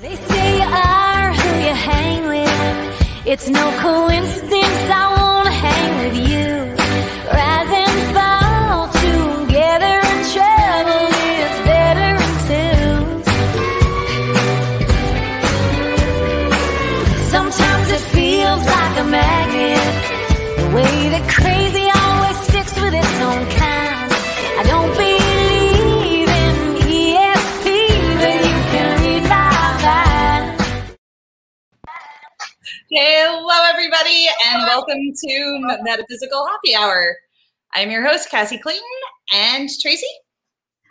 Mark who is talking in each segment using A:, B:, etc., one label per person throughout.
A: They say you are who you hang with. It's no coincidence I
B: welcome to Metaphysical Happy Hour. I'm your host, Cassie Clayton, and Tracy.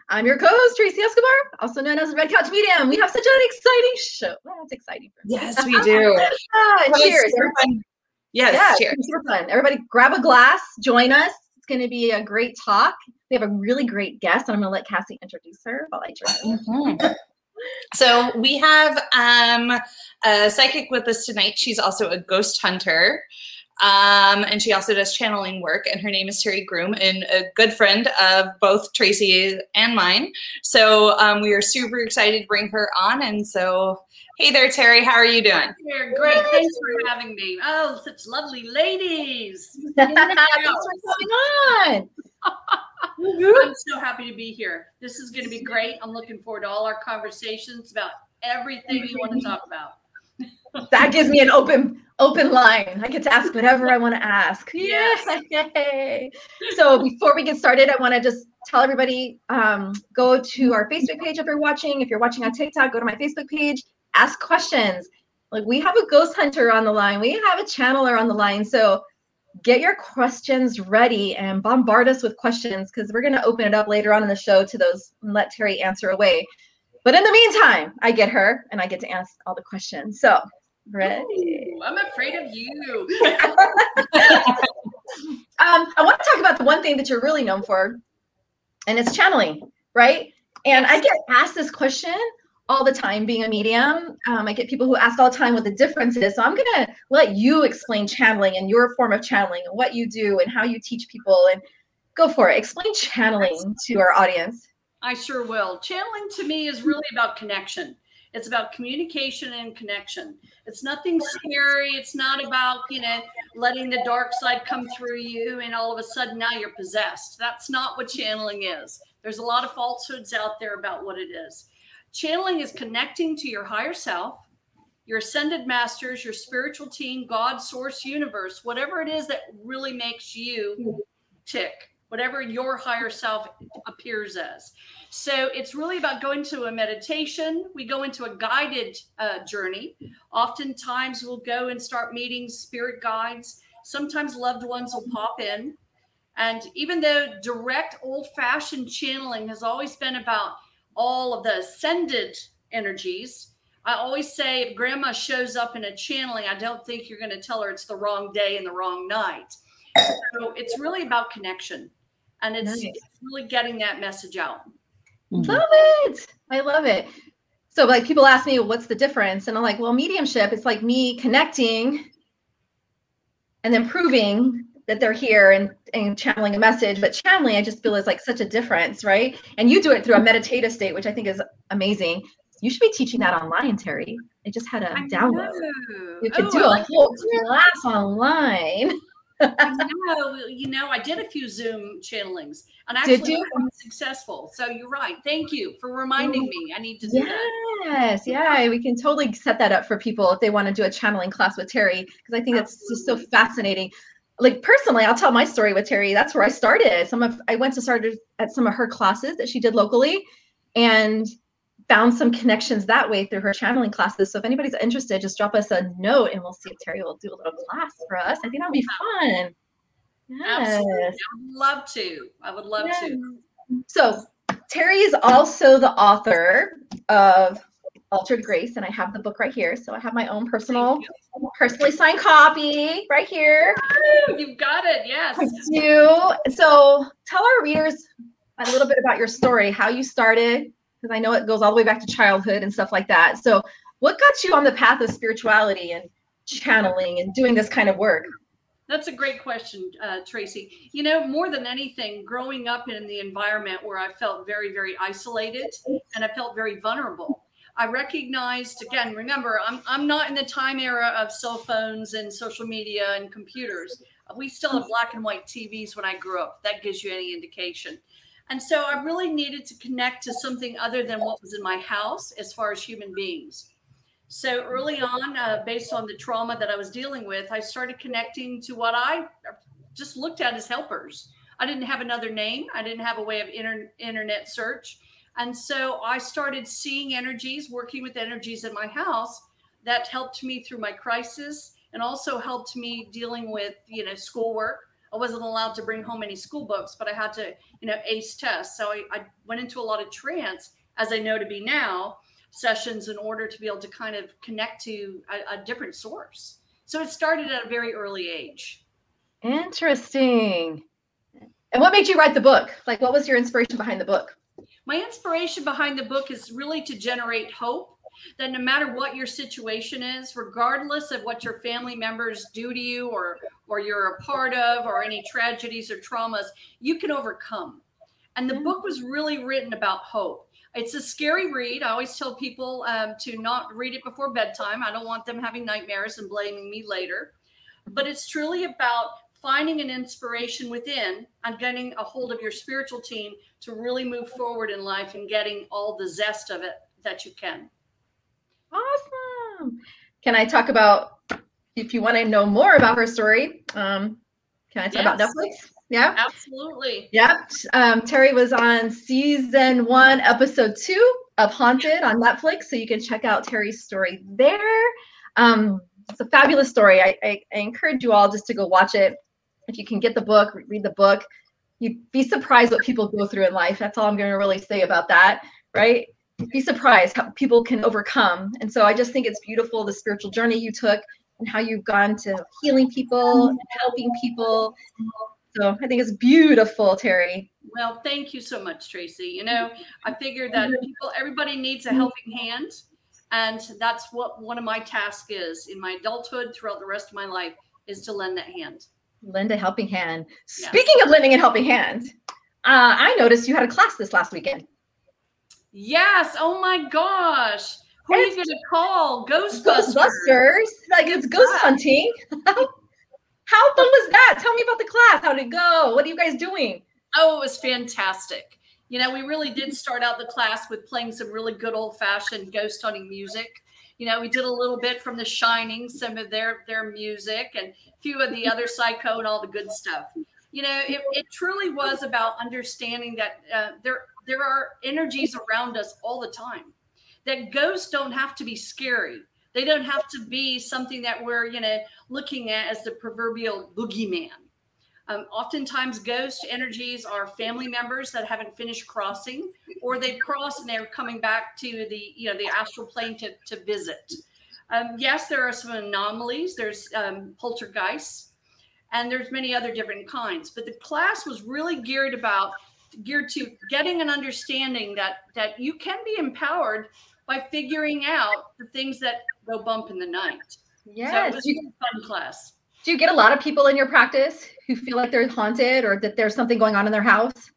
C: I'm your co-host Tracy Escobar, also known as the Red Couch Medium. We have such an exciting show. Well, it's exciting for me.
B: Yes, we do.
C: Ah, cheers.
B: Yes,
C: yeah,
B: cheers.
C: super fun. Everybody, grab a glass. Join us. It's going to be a great talk. We have a really great guest, and I'm going to let Cassie introduce her while I drink.
B: Mhm. So we have um, a psychic with us tonight. She's also a ghost hunter. Um, and she also does channeling work, and her name is Terry Groom, and a good friend of both Tracy and mine. So um, we are super excited to bring her on. And so, hey there, Terry, how are you doing?
D: Here, great. Thanks for having me. Oh, such lovely ladies.
C: Thanks for coming on.
D: I'm so happy to be here. This is going to be great. I'm looking forward to all our conversations about everything you want to talk about.
C: That gives me an open open line. I get to ask whatever I want to ask.
D: Yes.
C: Yay! So before we get started, I want to just tell everybody um, go to our Facebook page if you're watching. If you're watching on TikTok, go to my Facebook page. Ask questions. Like we have a ghost hunter on the line. We have a channeler on the line. So get your questions ready and bombard us with questions because we're going to open it up later on in the show to those and let Terry answer away. But in the meantime, I get her and I get to ask all the questions. So ready.
D: Ooh, I'm afraid of you.
C: um, I want to talk about the one thing that you're really known for, and it's channeling, right? And I get asked this question all the time being a medium. Um, I get people who ask all the time what the difference is. So I'm going to let you explain channeling and your form of channeling and what you do and how you teach people. And go for it. Explain channeling to our audience.
D: I sure will. Channeling to me is really about connection. It's about communication and connection. It's nothing scary. It's not about, you know, letting the dark side come through you and all of a sudden now you're possessed. That's not what channeling is. There's a lot of falsehoods out there about what it is. Channeling is connecting to your higher self, your ascended masters, your spiritual team, God, source, universe, whatever it is that really makes you tick, whatever your higher self appears as. So it's really about going to a meditation. We go into a guided uh, journey. Oftentimes, we'll go and start meeting spirit guides. Sometimes loved ones will pop in. And even though direct, old fashioned channeling has always been about all of the ascended energies, I always say if grandma shows up in a channeling, I don't think you're going to tell her it's the wrong day and the wrong night. So it's really about connection. And it's,
C: Nice.
D: it's really getting that message out. Mm-hmm.
C: Love it. I love it. So like people ask me, what's the difference? And I'm like, well, mediumship, it's like me connecting and then proving that they're here and, and channeling a message. But channeling, I just feel is like such a difference, right? And you do it through a meditative state, which I think is amazing. You should be teaching that online, Terry. I just had a
D: I
C: download.
D: know.
C: You could
D: Oh,
C: do
D: I
C: a
D: like
C: whole
D: it.
C: class online.
D: I know. You know, I did a few Zoom channelings and actually? Was successful. So you're right. Thank you for reminding oh, me. I need to do that.
C: Yes, yeah, we can totally set that up for people if they want to do a channeling class with Terry because I think that's just so fascinating. Like personally, I'll tell my story with Terry. That's where I started. Some of I went to started at some of her classes that she did locally, and found some connections that way through her channeling classes. So if anybody's interested, just drop us a note and we'll see if Terry will do a little class for us. I think that'd be fun.
D: Absolutely.
C: Yes.
D: I would love to. I would love to.
C: So Terry is also the author of Altered Grace, and I have the book right here. So I have my own personal, personally signed copy right here.
D: you. You've got it. Yes.
C: I do. So tell our readers a little bit about your story, how you started, because I know it goes all the way back to childhood and stuff like that. So what got you on the path of spirituality and channeling and doing this kind of work?
D: That's a great question, uh, Tracy. You know, more than anything, growing up in the environment where I felt very, very isolated and I felt very vulnerable, I recognized again, remember, I'm I'm not in the time era of cell phones and social media and computers. We still have black and white TVs when I grew up. That gives you any indication. And so I really needed to connect to something other than what was in my house as far as human beings. So early on, uh, based on the trauma that I was dealing with, I started connecting to what I just looked at as helpers. I didn't have another name. I didn't have a way of inter- internet search. And so I started seeing energies, working with energies in my house that helped me through my crisis and also helped me dealing with, you know, schoolwork. I wasn't allowed to bring home any school books, but I had to, you know, ace tests. So I, I went into a lot of trance, as I know to be now, sessions in order to be able to kind of connect to a, a different source. So it started at a very early age.
C: Interesting. And what made you write the book? Like, what was your inspiration behind the book?
D: My inspiration behind the book is really to generate hope that no matter what your situation is, regardless of what your family members do to you or or you're a part of or any tragedies or traumas, you can overcome. And the book was really written about hope. It's a scary read. I always tell people um, to not read it before bedtime. I don't want them having nightmares and blaming me later. But it's truly about finding an inspiration within and getting a hold of your spiritual team to really move forward in life and getting all the zest of it that you can.
C: Awesome. Can I talk about if you want to know more about her story? Um, can I talk yes. about Netflix? Yeah.
D: Absolutely.
C: Yep. Um, Terry was on season one, episode two of Haunted on Netflix. So you can check out Terry's story there. Um, it's a fabulous story. I, I, I encourage you all just to go watch it. If you can get the book, read the book. You'd be surprised what people go through in life. That's all I'm going to really say about that, right? Be surprised how people can overcome. And so I just think it's beautiful the spiritual journey you took and how you've gone to healing people and helping people so I think it's beautiful, Terry.
D: Well, thank you so much, Tracy. You know, I figured that people, everybody needs a helping hand. And that's what one of my tasks is in my adulthood throughout the rest of my life is to lend that hand.
C: Lend a helping hand. Speaking of lending a helping hand, uh, I noticed you had a class this last weekend.
D: Yes. Oh my gosh. Who it's are you going to call? Ghostbusters.
C: Ghostbusters. Like it's ghost hunting. How fun was that? Tell me about the class. How did it go? What are you guys doing?
D: Oh, it was fantastic. You know, we really did start out the class with playing some really good old fashioned ghost hunting music. You know, we did a little bit from The Shining, some of their their music, and a few of the other Psycho and all the good stuff. You know, it, it truly was about understanding that uh, there there are energies around us all the time. That ghosts don't have to be scary. They don't have to be something that we're, you know, looking at as the proverbial boogeyman. Um, oftentimes, ghost energies are family members that haven't finished crossing, or they've crossed and they're coming back to the, you know, the astral plane to, to visit. Um, yes, there are some anomalies. There's um, poltergeists, and there's many other different kinds. But the class was really geared about geared to getting an understanding that that you can be empowered by figuring out the things that go bump in the night.
C: Yes.
D: So it was a fun class.
C: Do you get a lot of people in your practice who feel like they're haunted or that there's something going on in their house?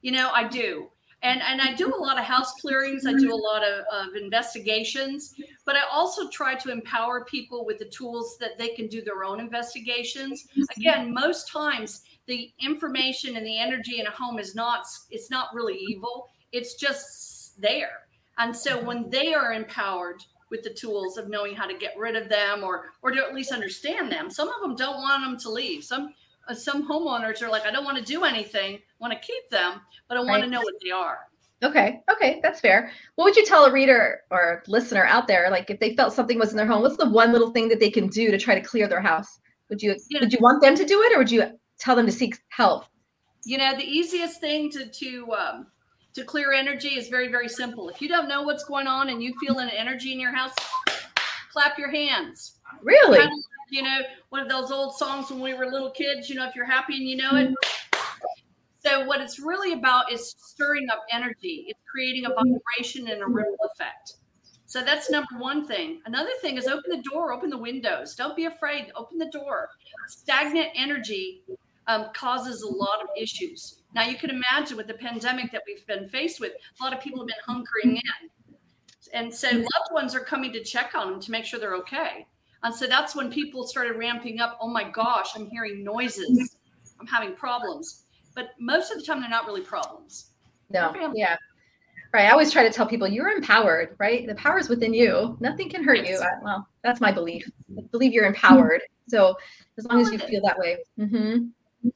D: You know, I do. And, and I do a lot of house clearings. I do a lot of, of investigations, but I also try to empower people with the tools that they can do their own investigations. Again, most times the information and the energy in a home is not it's not really evil. It's just there and so when they are empowered with the tools of knowing how to get rid of them or or to at least understand them, some of them don't want them to leave. Some uh, some homeowners are like, I don't want to do anything, want to keep them, but I want right. to know what they are.
C: Okay, okay, that's fair. What would you tell a reader or listener out there, like if they felt something was in their home, what's the one little thing that they can do to try to clear their house? Would you yeah. would you want them to do it, or would you tell them to seek help?
D: You know, the easiest thing to to um, to clear energy is very, very simple. If you don't know what's going on and you feel an energy in your house, clap your hands.
C: Really? Kind of
D: you know, one of those old songs when we were little kids, you know, if you're happy and you know it. So, what it's really about is stirring up energy, it's creating a vibration and a ripple effect. So, that's number one thing. Another thing is open the door, open the windows. Don't be afraid, open the door. Stagnant energy um, causes a lot of issues. Now you can imagine with the pandemic that we've been faced with, a lot of people have been hunkering in. And so
C: Mm-hmm.
D: loved ones are coming to check on them to make sure they're okay. And so that's when people started ramping up. Oh my gosh, I'm hearing noises. I'm having problems. But most of the time, they're not really problems.
C: No, yeah. Right. I always try to tell people you're empowered, right? The power is within you. Nothing can hurt you.
D: Yes.
C: I, well, that's my belief. I believe you're empowered. So as long as you feel that way. hmm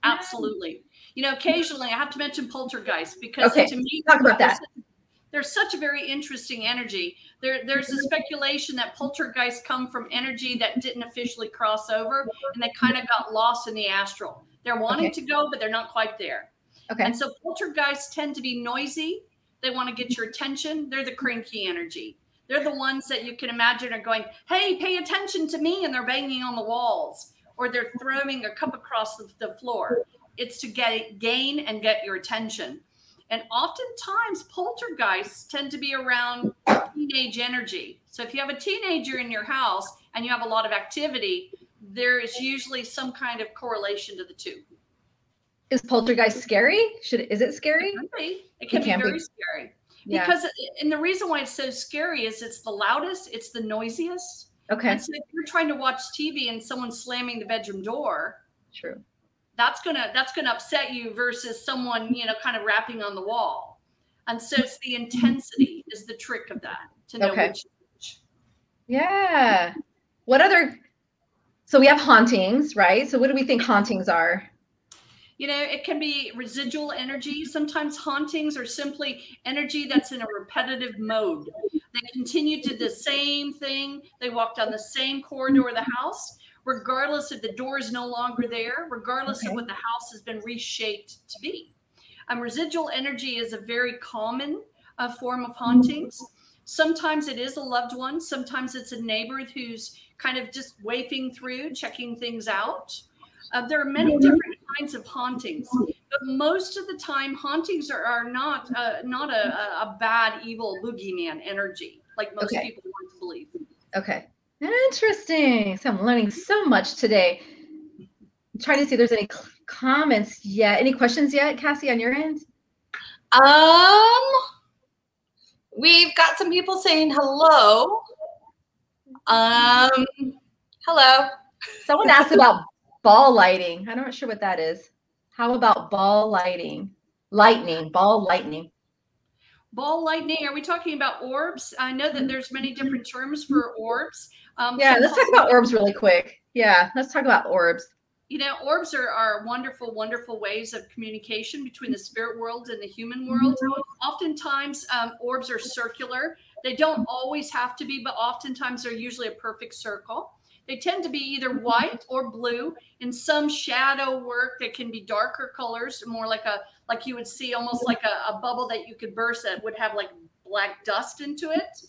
D: Absolutely. You know, occasionally I have to mention poltergeist because
C: Okay,
D: to me,
C: talk about that.
D: There's such a very interesting energy. There, there's a mm-hmm. speculation that poltergeists come from energy that didn't officially cross over, and they kind of got lost in the astral. They're wanting
C: Okay.
D: to go, but they're not quite there.
C: Okay.
D: And so poltergeists tend to be noisy. They want to get your attention. They're the cranky energy. They're the ones that you can imagine are going, "Hey, pay attention to me," and they're banging on the walls, or they're throwing a cup across the, floor. It's to get gain and get your attention. And oftentimes, poltergeists tend to be around teenage energy. So if you have a teenager in your house and you have a lot of activity, there is usually some kind of correlation to the two.
C: Is poltergeist scary? Should is it scary?
D: It can be, it can
C: can
D: be
C: be.
D: very scary.
C: Yeah.
D: Because and the reason why it's so scary is it's the loudest, it's the noisiest.
C: Okay.
D: And so if you're trying to watch TV and someone's slamming the bedroom door,
C: True.
D: that's gonna that's gonna upset you versus someone, you know, kind of rapping on the wall. And so it's the intensity is the trick of that to know
C: Okay.
D: which which.
C: Yeah. What other? So we have hauntings, right? So what do we think hauntings are?
D: You know, it can be residual energy. Sometimes hauntings are simply energy that's in a repetitive mode. They continue to the same thing. They walk down the same corridor of the house, regardless if the door is no longer there, regardless
C: Okay.
D: of what the house has been reshaped to be. Um, residual energy is a very common uh, form of hauntings. Sometimes it is a loved one. Sometimes it's a neighbor who's kind of just wafting through, checking things out. Uh, there are many different kinds of hauntings, but most of the time, hauntings are, are not uh, not a, a, a bad, evil boogeyman energy like most
C: Okay.
D: people want to believe.
C: Okay. Interesting. So I'm learning so much today. I'm trying to see if there's any c- comments yet. Any questions yet, Cassie, on your end?
B: Um, we've got some people saying hello. Um, hello.
C: Someone asked about ball lighting. I'm not sure what that is. How about ball lighting? Lightning, ball lightning.
D: Ball lightning. Are we talking about orbs? I know that there's many different terms for orbs. Um,
C: Yeah, let's talk about orbs really quick. Yeah, let's talk about orbs.
D: you know orbs are, are wonderful wonderful ways of communication between the spirit world and the human world oftentimes um, orbs are circular they don't always have to be but oftentimes they're usually a perfect circle they tend to be either mm-hmm. white or blue in some shadow work that can be darker colors more like a like you would see almost mm-hmm. like a, a bubble that you could burst that would have like black dust into it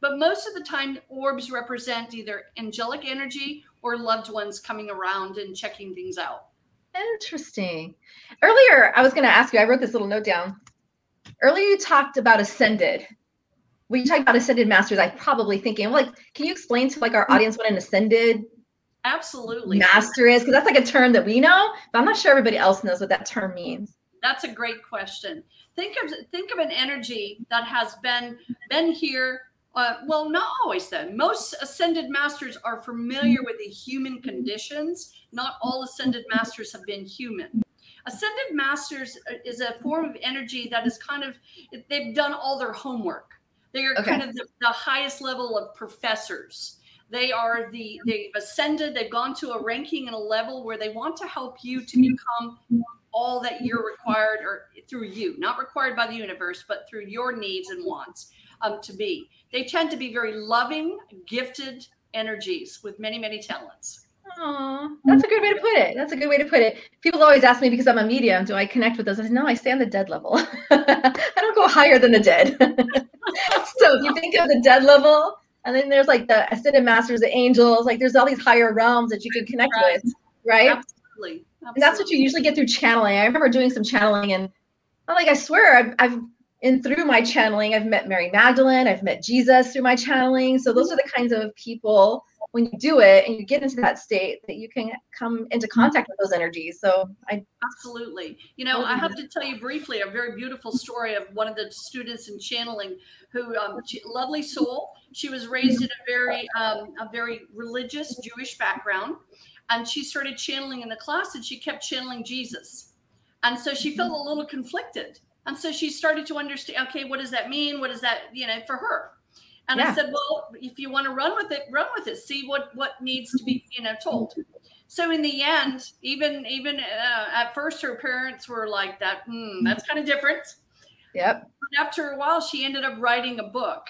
D: but most of the time orbs represent either angelic energy or loved ones coming around and checking things out
C: Interesting. Earlier, I was going to ask you, I wrote this little note down. Earlier, you talked about ascended. When you talk about ascended masters, I'm probably thinking, like, can you explain to like our audience what an ascended
D: absolutely
C: master is? Because that's like a term that we know, but I'm not sure everybody else knows what that term means.
D: That's a great question. Think of think of an energy that has been been here. Uh, well, not always. Then most ascended masters are familiar with the human conditions. Not all ascended masters have been human. Ascended masters is a form of energy that is kind of they've done all their homework. They are
C: Okay.
D: kind of the, the highest level of professors. They are the they've ascended. They've gone to a ranking and a level where they want to help you to become all that you're required or through you, not required by the universe, but through your needs and wants um, to be. They tend to be very loving, gifted energies with many, many talents.
C: Aw, that's a good way to put it. That's a good way to put it. People always ask me because I'm a medium, do I connect with those? I say, no, I stay on the dead level. I don't go higher than the dead. so if you think of the dead level, and then there's like the ascended masters, the angels, like there's all these higher realms that you can connect
D: Right.
C: with, right?
D: Absolutely.
C: And that's what you usually get through channeling. I remember doing some channeling, and I'm like, I swear, I've, I've and through my channeling, I've met Mary Magdalene, I've met Jesus through my channeling. So those mm-hmm. are the kinds of people when you do it and you get into that state that you can come into contact with those energies. So I
D: Absolutely. You know, I have to tell you briefly a very beautiful story of one of the students in channeling who, um, she, lovely soul. She was raised in a very, um, a very religious Jewish background, and she started channeling in the class, and she kept channeling Jesus, and so she felt a little conflicted, and so she started to understand. Okay, what does that mean? What is that? You know, for her. And
C: Yeah.
D: I said, well, if you want to run with it, run with it. See what what needs to be, you know, told. So in the end, even even uh, at first, her parents were like that. Hmm, that's kind of different.
C: yep.
D: But after a while, she ended up writing a book,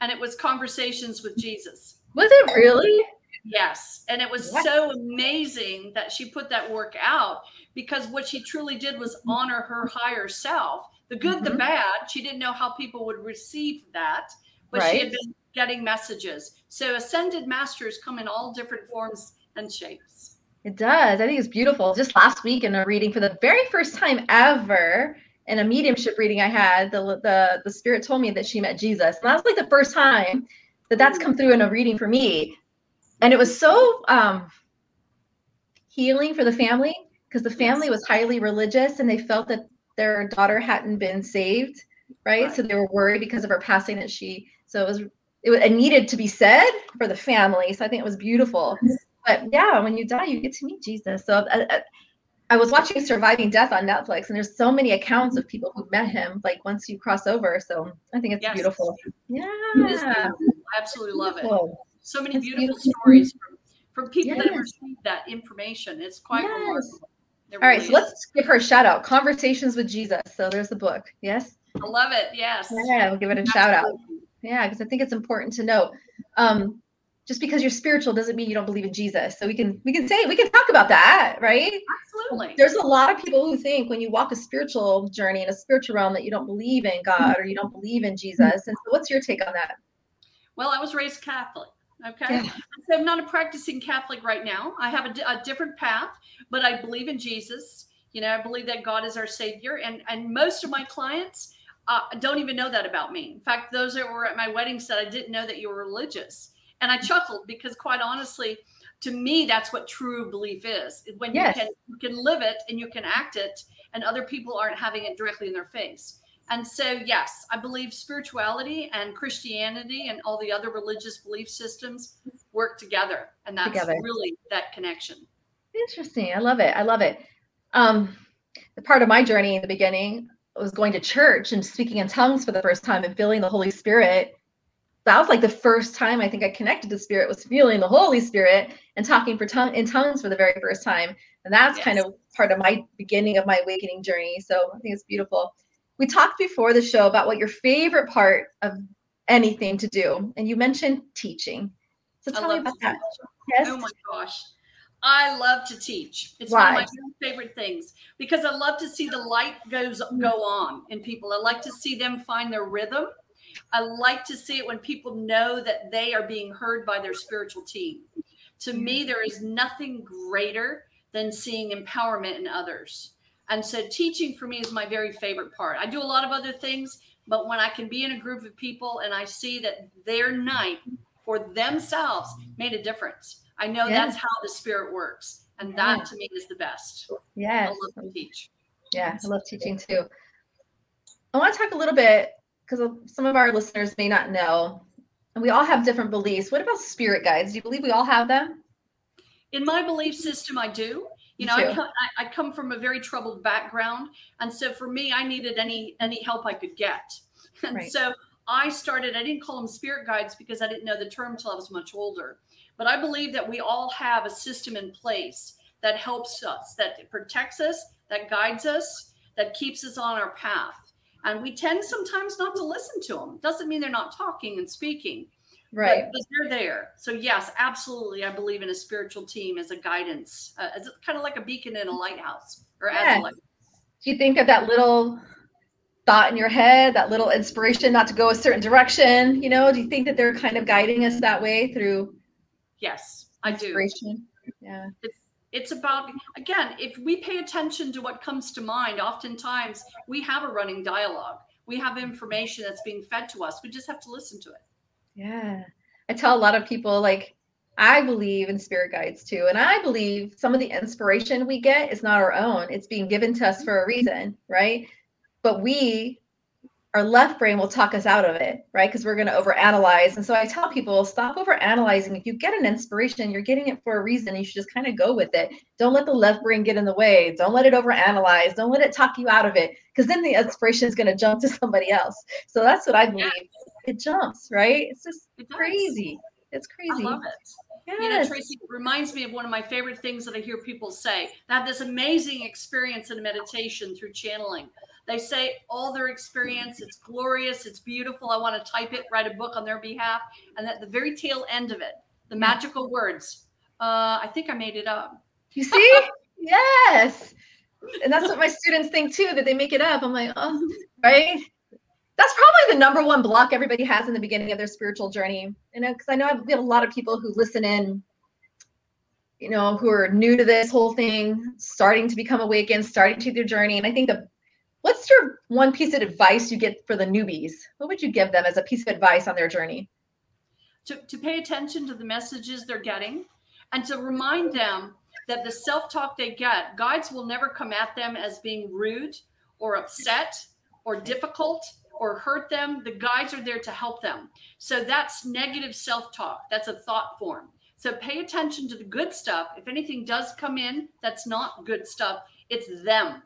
D: and it was Conversations with Jesus.
C: Was it really?
D: Yes, and it was
C: What?
D: so amazing that she put that work out because what she truly did was honor her higher self, the good, the
C: Mhm.
D: bad. She didn't know how people would receive that, but she had been getting messages. So ascended masters come in all different forms and shapes.
C: It does. I think it's beautiful. Just last week in a reading for the very first time ever in a mediumship reading I had, the the the spirit told me that she met Jesus. And that was like the first time that that's come through in a reading for me. And it was so um healing for the family because the family was highly religious and they felt that their daughter hadn't been saved, right?
D: Right.
C: So they were worried because of her passing that she so it was it, was, it needed to be said for the family. So I think it was beautiful but yeah, when you die, you get to meet Jesus. So I, I, I was watching Surviving Death on Netflix, and there's so many accounts of people who met him. Like once you cross over, so I think it's
D: Yes.
C: beautiful. Yeah,
D: It beautiful. I absolutely love it. So many beautiful
C: beautiful.
D: stories from, from people that have received that information. It's quite
C: Yes.
D: remarkable.
C: All right,
D: really
C: so
D: is.
C: let's give her a shout out. Conversations with Jesus. So there's the book. Yes.
D: I love it. Yes.
C: Yeah, we'll give it a shout out. Yeah, because I think it's important to know. Um, just because you're spiritual doesn't mean you don't believe in Jesus. So we can we can say we can talk about that, right?
D: Absolutely.
C: there's a lot of people who think when you walk a spiritual journey in a spiritual realm that you don't believe in God or you don't believe in Jesus. And so what's your take on that?
D: Well, I was raised Catholic. Okay.
C: Yeah.
D: So I'm not a practicing Catholic right now. I have a, a different path, but I believe in Jesus. You know, I believe that God is our Savior, and and most of my clients uh, don't even know that about me. In fact, those that were at my wedding said, "I didn't know that you were religious," and I chuckled because, quite honestly, to me, that's what true belief is. When
C: Yes.
D: you can you can live it and you can act it, and other people aren't having it directly in their face. And so, yes, I believe spirituality and Christianity and all the other religious belief systems work together. And that's
C: Together.
D: really that connection.
C: Interesting. I love it. I love it. Um, the part of my journey in the beginning was going to church and speaking in tongues for the first time and feeling the Holy Spirit. That was like the first time I think I connected to spirit was feeling the Holy Spirit and talking for tongue in tongues for the very first time. And that's kind of part of my beginning of my awakening journey. So I think it's beautiful. We talked before the show about what your favorite part of anything to do, and you mentioned teaching. So tell me about
D: to
C: that. Yes.
D: Oh my gosh. I love to teach. It's one of my favorite things because I love to see the light goes go on in people. I like to see them find their rhythm. I like to see it when people know that they are being heard by their spiritual team. To mm. me, there is nothing greater than seeing empowerment in others. And so teaching for me is my very favorite part. I do a lot of other things, but when I can be in a group of people and I see that their night for themselves made a difference. I know
C: Yeah.
D: that's how the spirit works. And that to me is the best. Yeah.
C: I
D: love to teach.
C: Yeah, I love teaching too. I want to talk a little bit because some of our listeners may not know, and we all have different beliefs. What about spirit guides? Do you believe we all have them?
D: In my belief system, I do. You know, I come, I, I come from a very troubled background, and so for me, I needed any any help I could get. And
C: Right.
D: so I started. I didn't call them spirit guides because I didn't know the term until I was much older. But I believe that we all have a system in place that helps us, that protects us, that guides us, that keeps us on our path. And we tend sometimes not to listen to them. Doesn't mean they're not talking and speaking,
C: Right.
D: but, they're there. So yes, absolutely, I believe in a spiritual team as a guidance, uh, as kind of like a beacon in a lighthouse, or as a light.
C: Do you think of that little thought in your head, that little inspiration not to go a certain direction? You know, do you think that they're kind of guiding us that way through
D: Yes, I do.
C: inspiration? Yeah.
D: It's it's about again, if we pay attention to what comes to mind, oftentimes we have a running dialogue. We have information that's being fed to us. We just have to listen to it.
C: Yeah. I tell a lot of people like I believe in spirit guides too. And I believe some of the inspiration we get is not our own, it's being given to us for a reason, right? But we, our left brain will talk us out of it, right? Because we're going to overanalyze. And so I tell people stop overanalyzing. If you get an inspiration, you're getting it for a reason. You should just kind of go with it. Don't let the left brain get in the way. Don't let it overanalyze. Don't let it talk you out of it. Because then the inspiration is going to jump to somebody else. So that's what I believe. It jumps, right? It's just
D: It
C: crazy. It's crazy.
D: I love it.
C: Yes.
D: You know, Tracy, it reminds me of one of my favorite things that I hear people say. They have this amazing experience in meditation through channeling. They say all their experience, it's glorious, it's beautiful. I want to type it, write a book on their behalf. And at the very tail end of it, the magical words, uh, I think I made it up.
C: You see? yes. And that's what my students think too, that they make it up. I'm like, oh, right? That's probably the number one block everybody has in the beginning of their spiritual journey. You know, because I know I've got a lot of people who listen in, you know, who are new to this whole thing, starting to become awakened, starting to their journey. And I think the what's your one piece of advice you get for the newbies? What would you give them as a piece of advice on their journey?
D: to, to pay attention to the messages they're getting and to remind them that the self-talk they get guides will never come at them as being rude or upset or difficult or hurt them. The guides are there to help them. So that's negative self-talk. That's a thought form. So pay attention to the good stuff. If anything does come in that's not good stuff it's them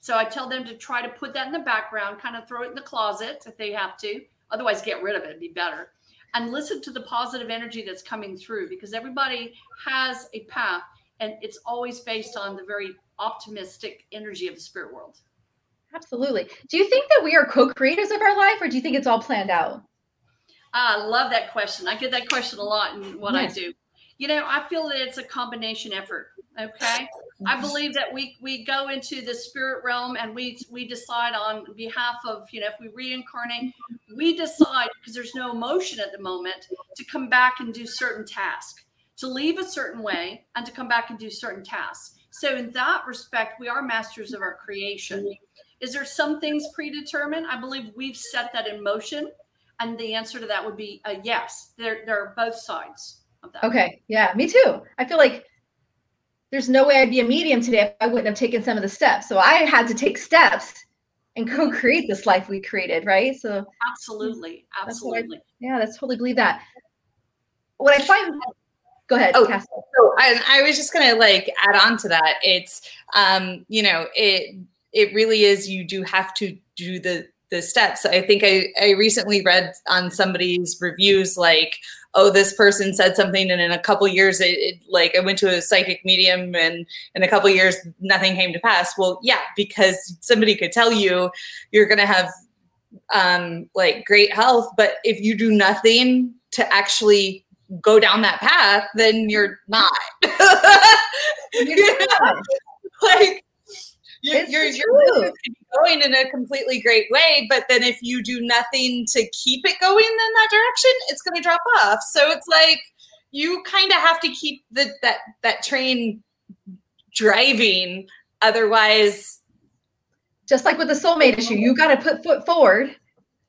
D: so i tell them to try to put that in the background kind of throw it in the closet if they have to otherwise get rid of it it'd be better and listen to the positive energy that's coming through because everybody has a path and it's always based on the very optimistic energy of the spirit world.
C: Absolutely. Do you think that we are co-creators of our life or do you think it's all planned out?
D: Ah, I love that question. I get that question a lot in what
C: Yes.
D: I do. You know, I feel that it's a combination effort. Okay. I mm-hmm. believe that we we go into the spirit realm and we we decide on behalf of, you know, if we reincarnate, we decide because there's no emotion at the moment to come back and do certain tasks, to leave a certain way and to come back and do certain tasks. So in that respect, we are masters of our creation. Is there some things predetermined? I believe we've set that in motion. And the answer to that would be a yes. There, there are both sides of that.
C: Okay. Yeah, me too. I feel like there's no way I'd be a medium today if I wouldn't have taken some of the steps. So I had to take steps and co-create this life we created, right? So
D: Absolutely.
C: That's I-
D: Absolutely.
C: yeah, that's totally believe that. What I find go ahead,
B: Oh,
C: Cassie.
B: So I, I was just gonna like add on to that. It's um, you know, it it really is you do have to do the the steps. I think I, I recently read on somebody's reviews like, oh, this person said something and in a couple years it, it like I went to a psychic medium and in a couple years nothing came to pass. Well, yeah, because somebody could tell you you're gonna have um like great health, but if you do nothing to actually go down that path, then you're not. You know? like you're, you're,
C: the
B: your business could be going in a completely great way, but then if you do nothing to keep it going in that direction, it's going to drop off. So it's like you kind of have to keep the that that train driving, otherwise.
C: Just like with the soulmate issue, you got to put foot forward,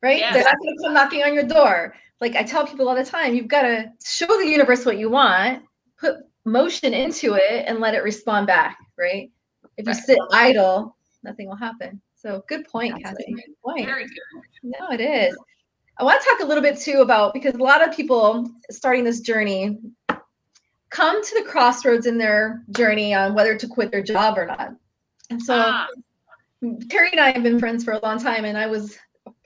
C: right? They're not going to come knocking on your door. Like I tell people all the time, you've got to show the universe what you want, put motion into it, and let it respond back, right? If you
B: Right.
C: sit idle, nothing will happen. So good point,
B: That's
C: Cassie. Good point.
D: Very good.
C: No, it is. I want to talk a little bit too about because a lot of people starting this journey come to the crossroads in their journey on whether to quit their job or not. And so
D: Ah,
C: Terry and I have been friends for a long time, and I was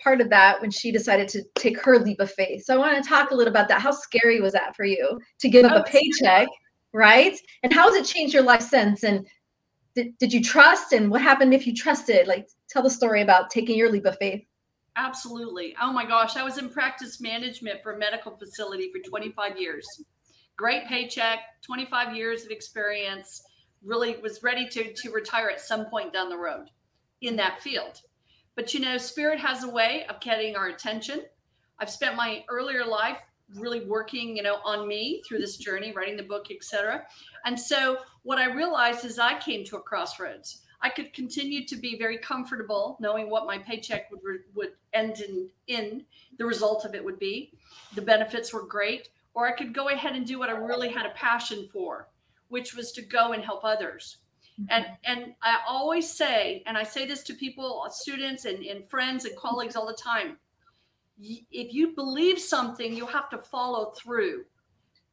C: part of that when she decided to take her leap of faith. So I want to talk a little about that. How scary was that for you to give up
D: Oh,
C: a paycheck, right? And how has it changed your life since? And did, did you trust? And what happened if you trusted? Like, tell the story about taking your leap of faith.
D: absolutely. Oh my gosh. I was in practice management for a medical facility for 25 years. Great paycheck, 25 years of experience. Really was ready to, to retire at some point down the road in that field. But you know, spirit has a way of getting our attention. I've spent my earlier life really working, you know, on me through this journey, writing the book, etc. And so what I realized is I came to a crossroads. I could continue to be very comfortable knowing what my paycheck would would end in in the result of it would be. The benefits were great, or I could go ahead and do what I really had a passion for, which was to go and help others. Mm-hmm. And and I always say, and I say this to people, uh, students and, and friends and colleagues all the time. If you believe something, you have to follow through.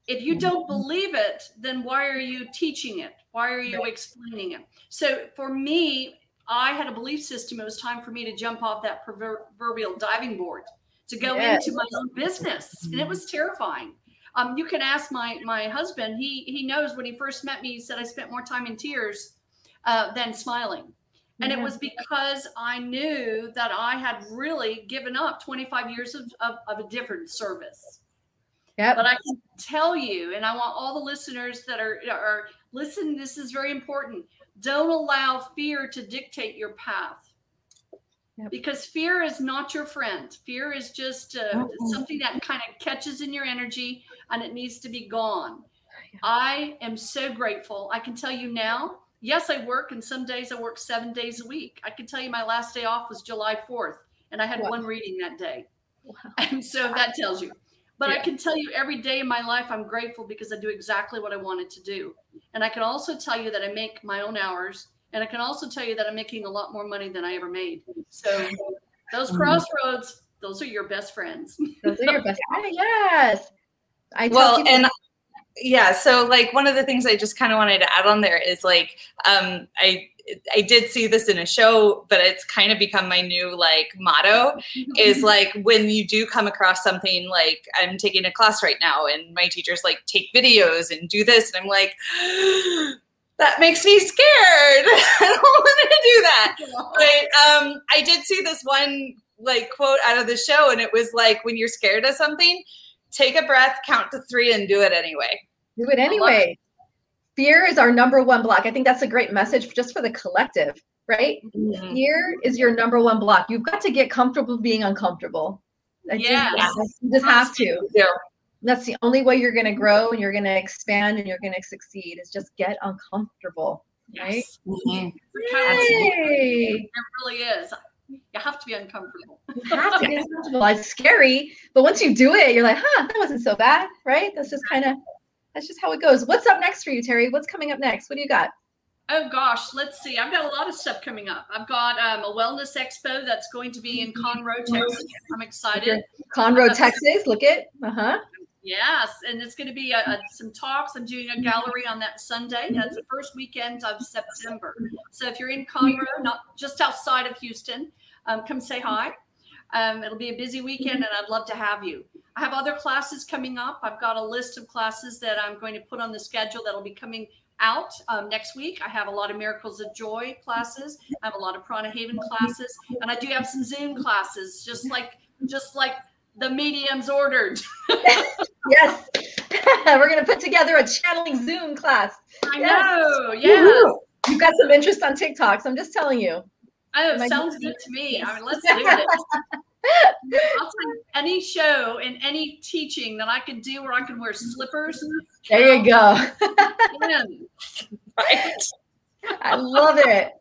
D: If you don't believe it, then why are you teaching it? Why are you explaining it? So for me, I had a belief system. It was time for me to jump off that proverbial diving board to go
C: Yes.
D: into my own business, and it was terrifying. Um, you can ask my my husband. He he knows when he first met me. He said I spent more time in tears uh, than smiling, and it was because I knew that I had really given up 25 years of of, of a different service.
C: Yep.
D: But I can tell you, and I want all the listeners that are are listen. This is very important. Don't allow fear to dictate your path.
C: Yep.
D: Because fear is not your friend. Fear is just uh,
C: Mm-mm.
D: something that kind of catches in your energy and it needs to be gone. I am so grateful. I can tell you now, yes, I work, and some days I work seven days a week. I can tell you my last day off was July 4th, and I had
C: Wow.
D: one reading that day.
C: Wow.
D: And so that tells you. But I can tell you every day in my life, I'm grateful because I do exactly what I wanted to do. And I can also tell you that I make my own hours. And I can also tell you that I'm making a lot more money than I ever made. So those
B: Mhm.
D: crossroads, those are your best friends.
C: Those are your best. Ah, yes. I tell
B: well
C: people-
B: and yeah so like one of the things i just kind of wanted to add on there is like um i i did see this in a show but it's kind of become my new like motto is like when you do come across something like i'm taking a class right now and my teacher's like take videos and do this and i'm like that makes me scared. I don't want to do that. But um, I did see this one like quote out of the show, and it was like, when you're scared of something, take a breath, count to three, and do it anyway.
C: do it anyway. Fear is our number one block. I think that's a great message just for the collective, right?
B: Mm-hmm.
C: Fear is your number one block. You've got to get comfortable being uncomfortable.
D: Yes.
C: that's- you just have to.
B: Yeah.
C: That's the only way you're going to grow and you're going to expand and you're going to succeed is just get uncomfortable. Right?
D: Yes. It really is. You have to be uncomfortable.
C: You have to get uncomfortable. It's scary, but once you do it, you're like, huh, that wasn't so bad, right? That's just kind of that's just how it goes. What's up next for you, Terry? What's coming up next? What do you got?
D: Oh gosh, let's see. I've got a lot of stuff coming up. I've got um, a wellness expo that's going to be in Conroe, Texas. I'm excited.
C: Conroe, Texas. Look it. Uh huh.
D: Yes, and it's going to be uh uh some talks. I'm doing a gallery on that Sunday. That's the first weekend of September. So if you're in Conroe, not just outside of Houston, um, come say hi. Um, it'll be a busy weekend, and I'd love to have you. I have other classes coming up. I've got a list of classes that I'm going to put on the schedule that'll be coming out um, next week. I have a lot of Miracles of Joy classes. I have a lot of Prana Haven classes, and I do have some Zoom classes, just like just like the mediums ordered.
C: Yes. We're gonna put together a channeling Zoom class.
D: I
C: Yes.
D: know. Yeah.
C: You've got some interest on TikTok, so I'm just telling you.
D: Oh,
C: My-
D: sounds good to me. I mean, let's do it. I'll you, any show and any teaching that I could do where I can wear slippers.
C: There you go.
B: Right.
C: I love it.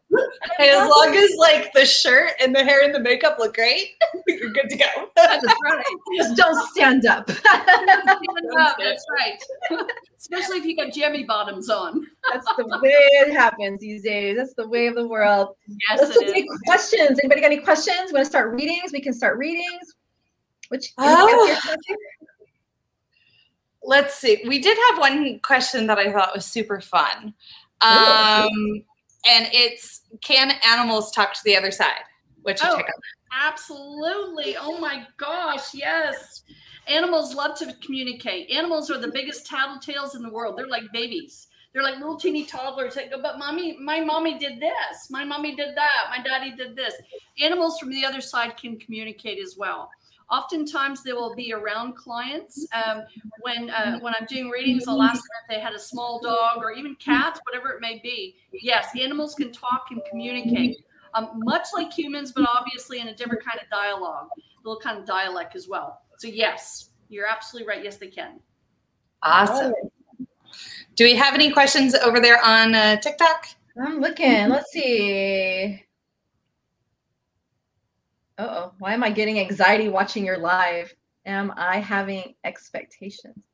B: Hey, as long as like the shirt and the hair and the makeup look great, you're good to go.
D: That's right.
C: Just don't stand up.
D: Stand up, That's right. Especially if you got jammy bottoms on.
C: That's the way it happens these days. That's the way of the world.
D: Yes,
C: Let's
D: it
C: take
D: is.
C: questions. Anybody got any questions? Want to start readings? We can start readings. Which
B: Oh. Let's see. We did have one question that I thought was super fun. Um, and it's can animals talk to the other side? Your
D: Oh.
B: take on
D: Absolutely. Oh my gosh. Yes. Animals love to communicate. Animals are the biggest tattletales in the world. They're like babies. They're like little teeny toddlers that go, but mommy, my mommy did this. My mommy did that. My daddy did this. Animals from the other side can communicate as well. Oftentimes they will be around clients. Um, when uh, when I'm doing readings, I'll ask them if they had a small dog or even cats, whatever it may be. Yes, animals can talk and communicate um, much like humans, but obviously in a different kind of dialogue, a little kind of dialect as well. So yes, you're absolutely right. Yes, they can.
B: Awesome. Do we have any questions over there on uh, TikTok?
C: I'm looking. Let's see. Oh. Why am I getting anxiety watching your live? Am I having expectations?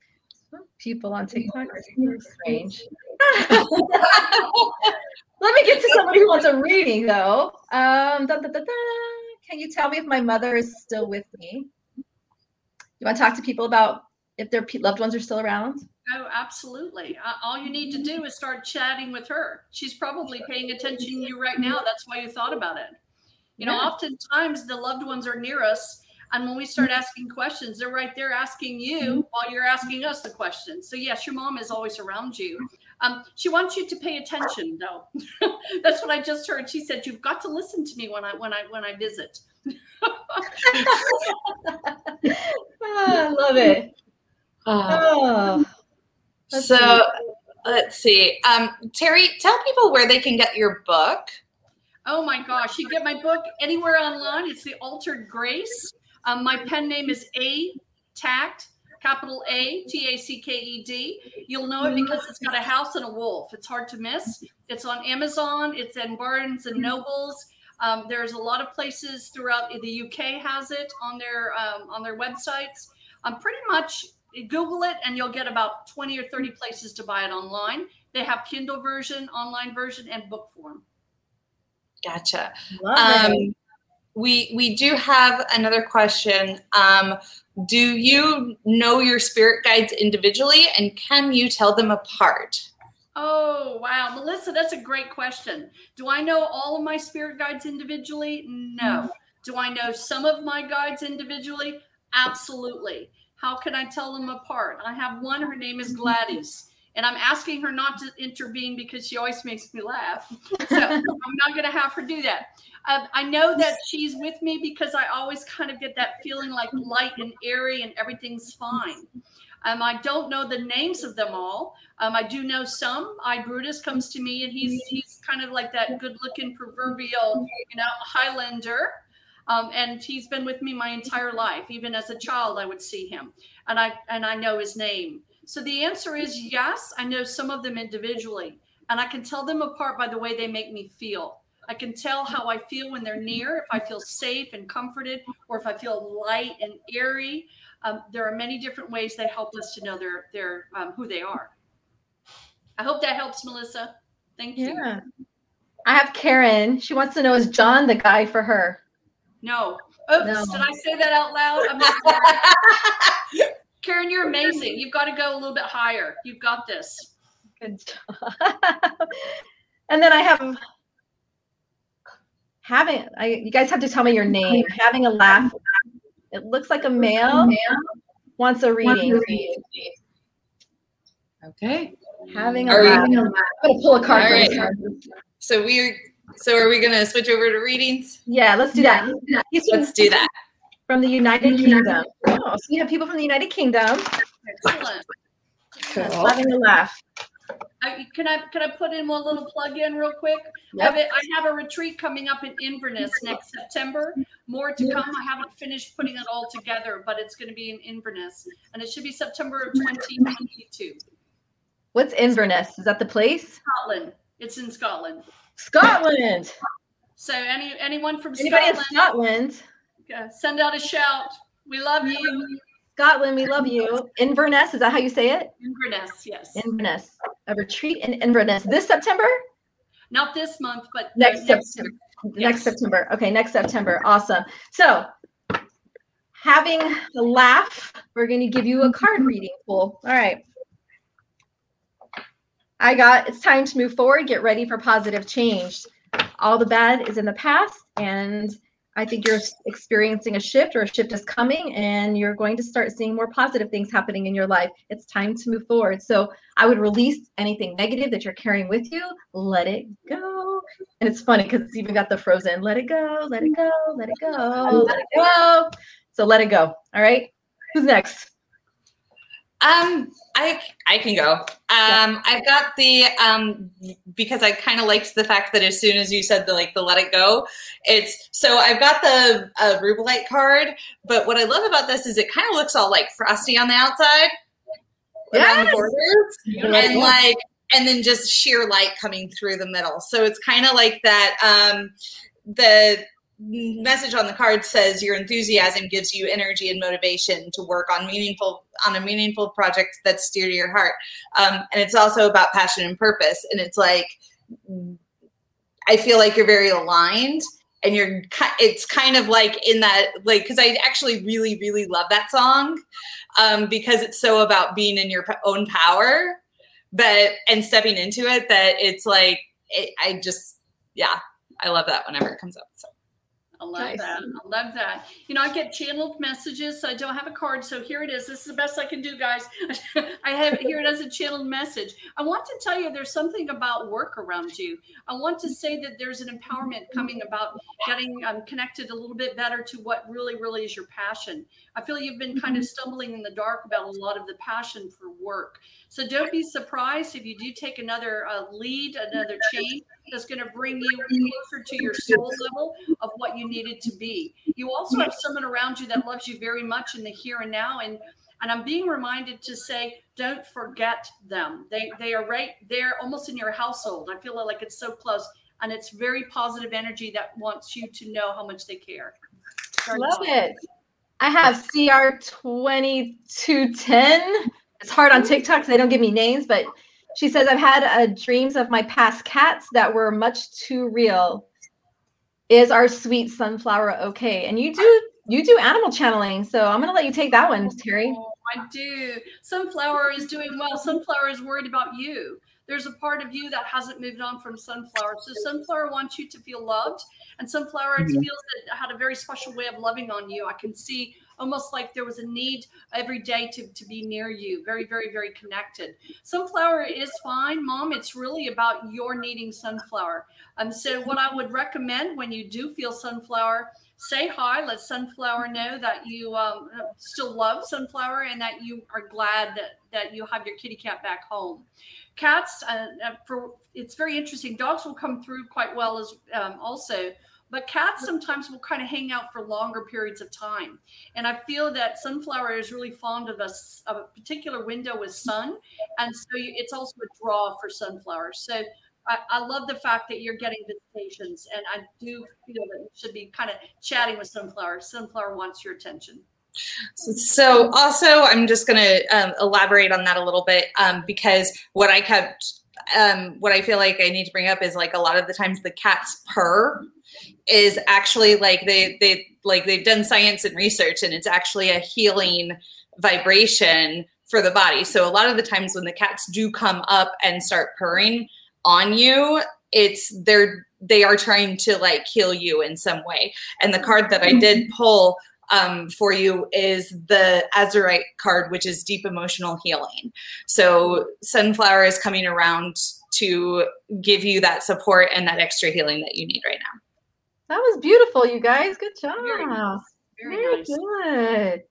C: People on TikTok are so strange. Let me get to somebody who wants a reading, though. Um, da, da, da. Can you tell me if my mother is still with me? You want to talk to people about if their loved ones are still around?
D: Oh, absolutely. Uh, all you need to do is start chatting with her. She's probably paying attention to you right now. That's why you thought about it. You know,
C: Yeah.
D: oftentimes the loved ones are near us. And when we start asking questions, they're right there asking you while you're asking us the questions. So, yes, your mom is always around you. Um, she wants you to pay attention, though. That's what I just heard. She said, "You've got to listen to me when I when I when I visit."
C: Ah, I love it. Oh,
B: so let's see. Um, Terry, tell people where they can get your book.
D: Oh my gosh, you get my book anywhere online. It's The Altered Grace. Um, my pen name is A Tact, capital A T A C K E D. You'll know it because it's got a house and a wolf. It's hard to miss. It's on Amazon, it's in Barnes and Nobles. Um, there's a lot of places throughout the UK has it on their um, on their websites. Um, pretty much Google it and you'll get about 20 or 30 places to buy it online. They have Kindle version, online version, and book form.
B: Gotcha.
C: love
B: Um, we we do have another question. Um, do you know your spirit guides individually, and can you tell them apart?
D: Oh, wow. Melissa, that's a great question. Do I know all of my spirit guides individually? No. Do I know some of my guides individually? Absolutely. How can I tell them apart? I have one, her name is Gladys, and I'm asking her not to intervene because she always makes me laugh. So I'm not going to have her do that. Um, I know that she's with me because I always kind of get that feeling like light and airy and everything's fine. Um, I don't know the names of them all. Um, I do know some. I Brutus comes to me, and he's he's kind of like that good-looking proverbial, you know, Highlander. Um, and he's been with me my entire life. Even as a child, I would see him, and I and I know his name. So the answer is yes. I know some of them individually, and I can tell them apart by the way they make me feel. I can tell how I feel when they're near, if I feel safe and comforted, or if I feel light and airy. Um, there are many different ways that help us to know their their um, who they are. I hope that helps, Melissa. Thank you.
C: Yeah. I have Karen. She wants to know is John the guy for her?
D: No. Oops,
C: No.
D: did I say that out loud? I'm sorry. Karen, you're amazing. You've got to go a little bit higher. You've got this.
C: Good job. and then I have having I you guys have to tell me your name. Having a laugh. It looks like a male wants a reading.
B: Okay.
C: Having a
B: Are you-
C: laugh. I'm gonna pull a card.
B: All
C: for
B: right.
C: this one.
B: So we're so are we gonna switch over to readings?
C: Yeah, let's do that. He's from,
B: Let's do that.
C: From the United Kingdom. Oh, so we have people from the United Kingdom
D: Excellent.
C: having a laugh.
D: I, can I can I put in one little plug in real quick? I, have a, I have a retreat coming up in Inverness next September. More to come. I haven't finished putting it all together, but it's going to be in Inverness, and it should be September of 2022.
C: What's Inverness? Is that the place?
D: Scotland. It's in Scotland.
C: Scotland.
D: So any anyone from
C: Anybody in
D: Scotland,
C: Scotland?
D: Yeah, send out a shout. We love you,
C: Scotland, we love you. Inverness, is that how you say it?
D: Inverness. Yes,
C: Inverness. A retreat in Inverness this September?
D: not this month, but
C: Next
D: next
C: September.
D: Yes.
C: Next September. Okay, next September. Awesome. So, having a laugh, we're going to give you a card reading pool. All right. I got it's time to move forward, get ready for positive change. All the bad is in the past, and I think you're experiencing a shift or a shift is coming, and you're going to start seeing more positive things happening in your life. It's time to move forward. So, I would release anything negative that you're carrying with you, let it go. And it's funny because it's even got the frozen, let it go, let it go, let it go, let it go. So, let it go. All right. Who's next?
B: Um, I I can go. Um, I've got the um because I kind of liked the fact that as soon as you said the like the let it go, it's so I've got the uh, Rubellite card. But what I love about this is it kind of looks all like frosty on the outside, around the
C: Yes.
B: and like and then just sheer light coming through the middle. So it's kind of like that. Um, the message on the card says your enthusiasm gives you energy and motivation to work on meaningful on a meaningful project that's dear to your heart. Um, and it's also about passion and purpose. And it's like, I feel like you're very aligned and you're it's kind of like in that like because i actually really really love that song um, because it's so about being in your own power but and stepping into it that it's like it, i just yeah i love that whenever it comes up so
D: I love nice. that. I love that. You know, I get channeled messages. So I don't have a card. So here it is. This is the best I can do, guys. I have it here it as a channeled message. I want to tell you there's something about work around you. I want to say that there's an empowerment coming about getting um, connected a little bit better to what really, really is your passion. I feel you've been kind of mm-hmm. stumbling in the dark about a lot of the passion for work. So don't be surprised if you do take another uh, lead, another change that's going to bring you closer to your soul level of what you needed to be. You also have someone around you that loves you very much in the here and now. And and I'm being reminded to say, don't forget them. They they are right there, almost in your household. I feel like it's so close, and it's very positive energy that wants you to know how much they care.
C: Love it. I have CR twenty two ten it's hard on TikTok because they don't give me names, but she says I've had uh, dreams of my past cats that were much too real. Is our sweet sunflower okay? And you do you do animal channeling, so I'm gonna let you take that one, Terry.
D: Oh, I do. Sunflower is doing well. Sunflower is worried about you. There's a part of you that hasn't moved on from Sunflower. So Sunflower wants you to feel loved, and Sunflower mm-hmm. feels that had a very special way of loving on you. I can see almost like there was a need every day to, to be near you. Very, very, very connected. Sunflower is fine, mom. It's really about your needing sunflower. And um, so, what I would recommend when you do feel sunflower, say hi. Let sunflower know that you um, still love sunflower and that you are glad that, that you have your kitty cat back home. Cats, uh, uh for it's very interesting. Dogs will come through quite well as um, also but cats sometimes will kind of hang out for longer periods of time. And I feel that sunflower is really fond of a, of a particular window with sun. And so it's also a draw for sunflower. So I, I, love the fact that you're getting visitations. And I do feel that you should be kind of chatting with sunflower. Sunflower wants your attention.
B: So, also, I'm just going to um, elaborate on that a little bit um, because what I kept, um, what I feel like I need to bring up is like a lot of the times the cats purr is actually like they they like they've done science and research and it's actually a healing vibration for the body. So a lot of the times when the cats do come up and start purring on you, it's they're they are trying to like heal you in some way. And the card that I did pull um, for you is the Azurite card, which is deep emotional healing. So Sunflower is coming around to give you that support and that extra healing that you need right now.
C: That was beautiful, you guys. Good job.
D: Very, nice. Very,
C: Very nice. good.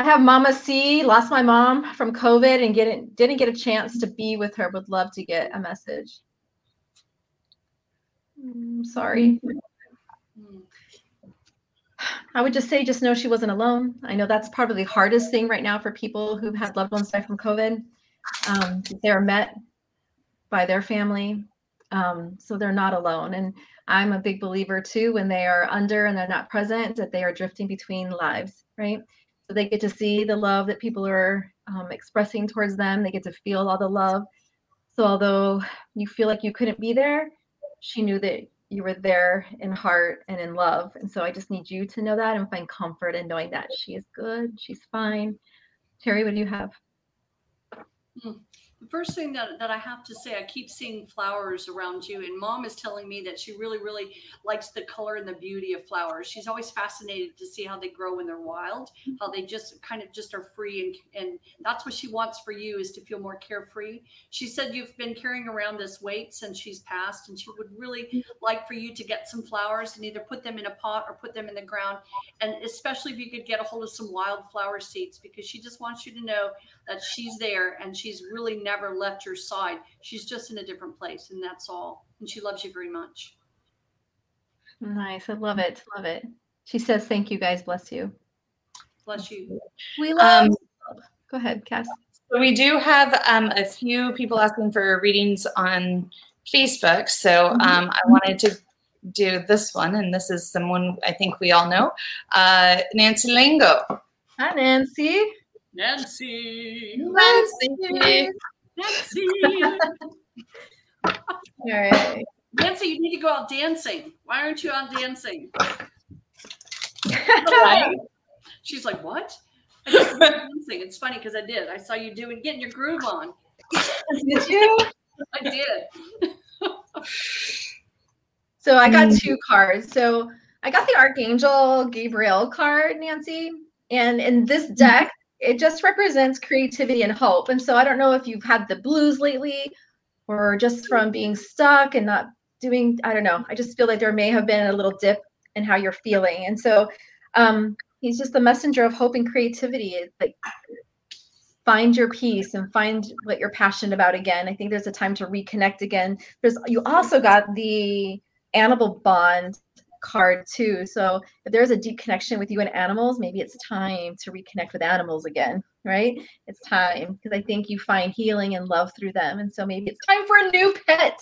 C: I have Mama C. Lost my mom from COVID and didn't get a chance to be with her. Would love to get a message. Mm, sorry. I would just say, just know she wasn't alone. I know that's probably the hardest thing right now for people who've had loved ones die from COVID. Um, they're met by their family, um, so they're not alone. And I'm a big believer too when they are under and they're not present that they are drifting between lives, right? So they get to see the love that people are um, expressing towards them. They get to feel all the love. So although you feel like you couldn't be there, she knew that you were there in heart and in love. And so I just need you to know that and find comfort in knowing that she is good, she's fine. Terry, what do you have?
D: The first thing that, that I have to say, I keep seeing flowers around you, and mom is telling me that she really, really likes the color and the beauty of flowers. She's always fascinated to see how they grow when they're wild, how they just kind of just are free, and and that's what she wants for you is to feel more carefree. She said you've been carrying around this weight since she's passed, and she would really like for you to get some flowers and either put them in a pot or put them in the ground, and especially if you could get a hold of some wildflower seeds because she just wants you to know that she's there and she's really never left your side. She's just in a different place, and that's all. And she loves you very much.
C: Nice. I love it. Love it. She says, Thank you guys. Bless you.
D: Bless you.
C: We love. Um, Go ahead, Cass.
B: So we do have um, a few people asking for readings on Facebook. So mm-hmm. um, I wanted to do this one, and this is someone I think we all know, uh, Nancy Lango.
C: Hi, Nancy.
D: Nancy.
B: Nancy.
D: Nancy.
C: All right.
D: Nancy, you need to go out dancing. Why aren't you out dancing?
B: Right?
D: She's like, what? I just went dancing. It's funny because I did. I saw you doing getting your groove on.
C: Did you?
D: I did.
C: So I got hmm. two cards. So I got the Archangel Gabriel card, Nancy. And in this hmm. deck, it just represents creativity and hope. And so I don't know if you've had the blues lately or just from being stuck and not doing, I don't know. I just feel like there may have been a little dip in how you're feeling. And so um, he's just the messenger of hope and creativity. It's like find your peace and find what you're passionate about again. I think there's a time to reconnect again. There's you also got the animal bond card too. So if there's a deep connection with you and animals, maybe it's time to reconnect with animals again, right? It's time because I think you find healing and love through them. And so maybe it's time for a new pet.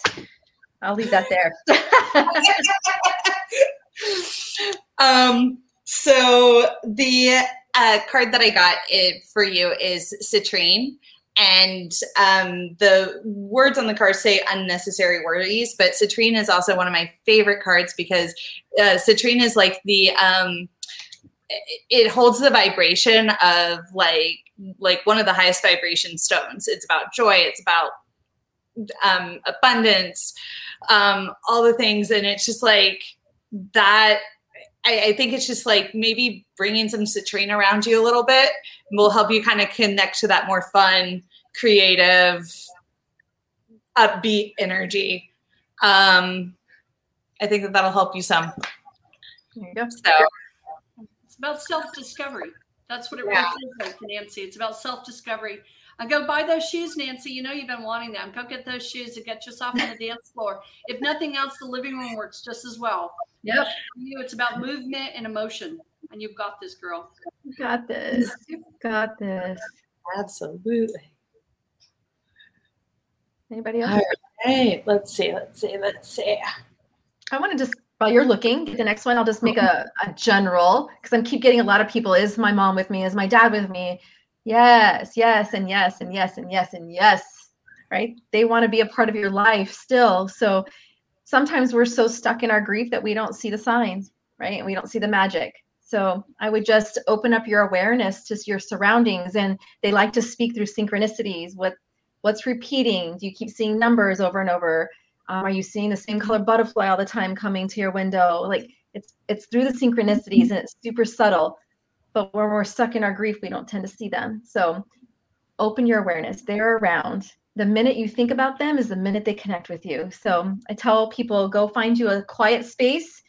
C: I'll leave that there.
B: um, so the uh, card that I got it for you is citrine. And um, the words on the card say unnecessary worries, but citrine is also one of my favorite cards because uh, citrine is like the um, it- holds the vibration of like like one of the highest vibration stones. It's about joy. It's about um, abundance, um, all the things, and it's just like that I, I think it's just like maybe bringing some citrine around you a little bit will help you kind of connect to that more fun, creative, upbeat energy. Um, I think that that'll help you some.
C: there you go.
B: So
D: It's about self discovery. That's what it
B: Yeah.
D: really is, like, Nancy. It's about self discovery. I go buy those shoes, Nancy. You know you've been wanting them. Go get those shoes and get yourself on the dance floor. If nothing else, the living room works just as well.
C: Yep.
D: You, it's about movement and emotion, and you've got this, girl.
C: You got this. You got this.
B: absolutely.
C: Anybody else?
B: All right. Let's see. Let's see. Let's see.
C: I want to just while you're looking, get the next one. I'll just make a, a general because I'm keep getting a lot of people. Is my mom with me? Is my dad with me? Yes, yes, and yes, and yes, and yes, and yes. Right? They want to be a part of your life still. So sometimes we're so stuck in our grief that we don't see the signs, right? And we don't see the magic. So I would just open up your awareness to your surroundings, and they like to speak through synchronicities. What what's repeating? Do you keep seeing numbers over and over? Um, are you seeing the same color butterfly all the time coming to your window? Like it's it's through the synchronicities and it's super subtle. But when we're stuck in our grief, we don't tend to see them. So open your awareness. They're around. The minute you think about them is the minute they connect with you. So I tell people go find you a quiet space,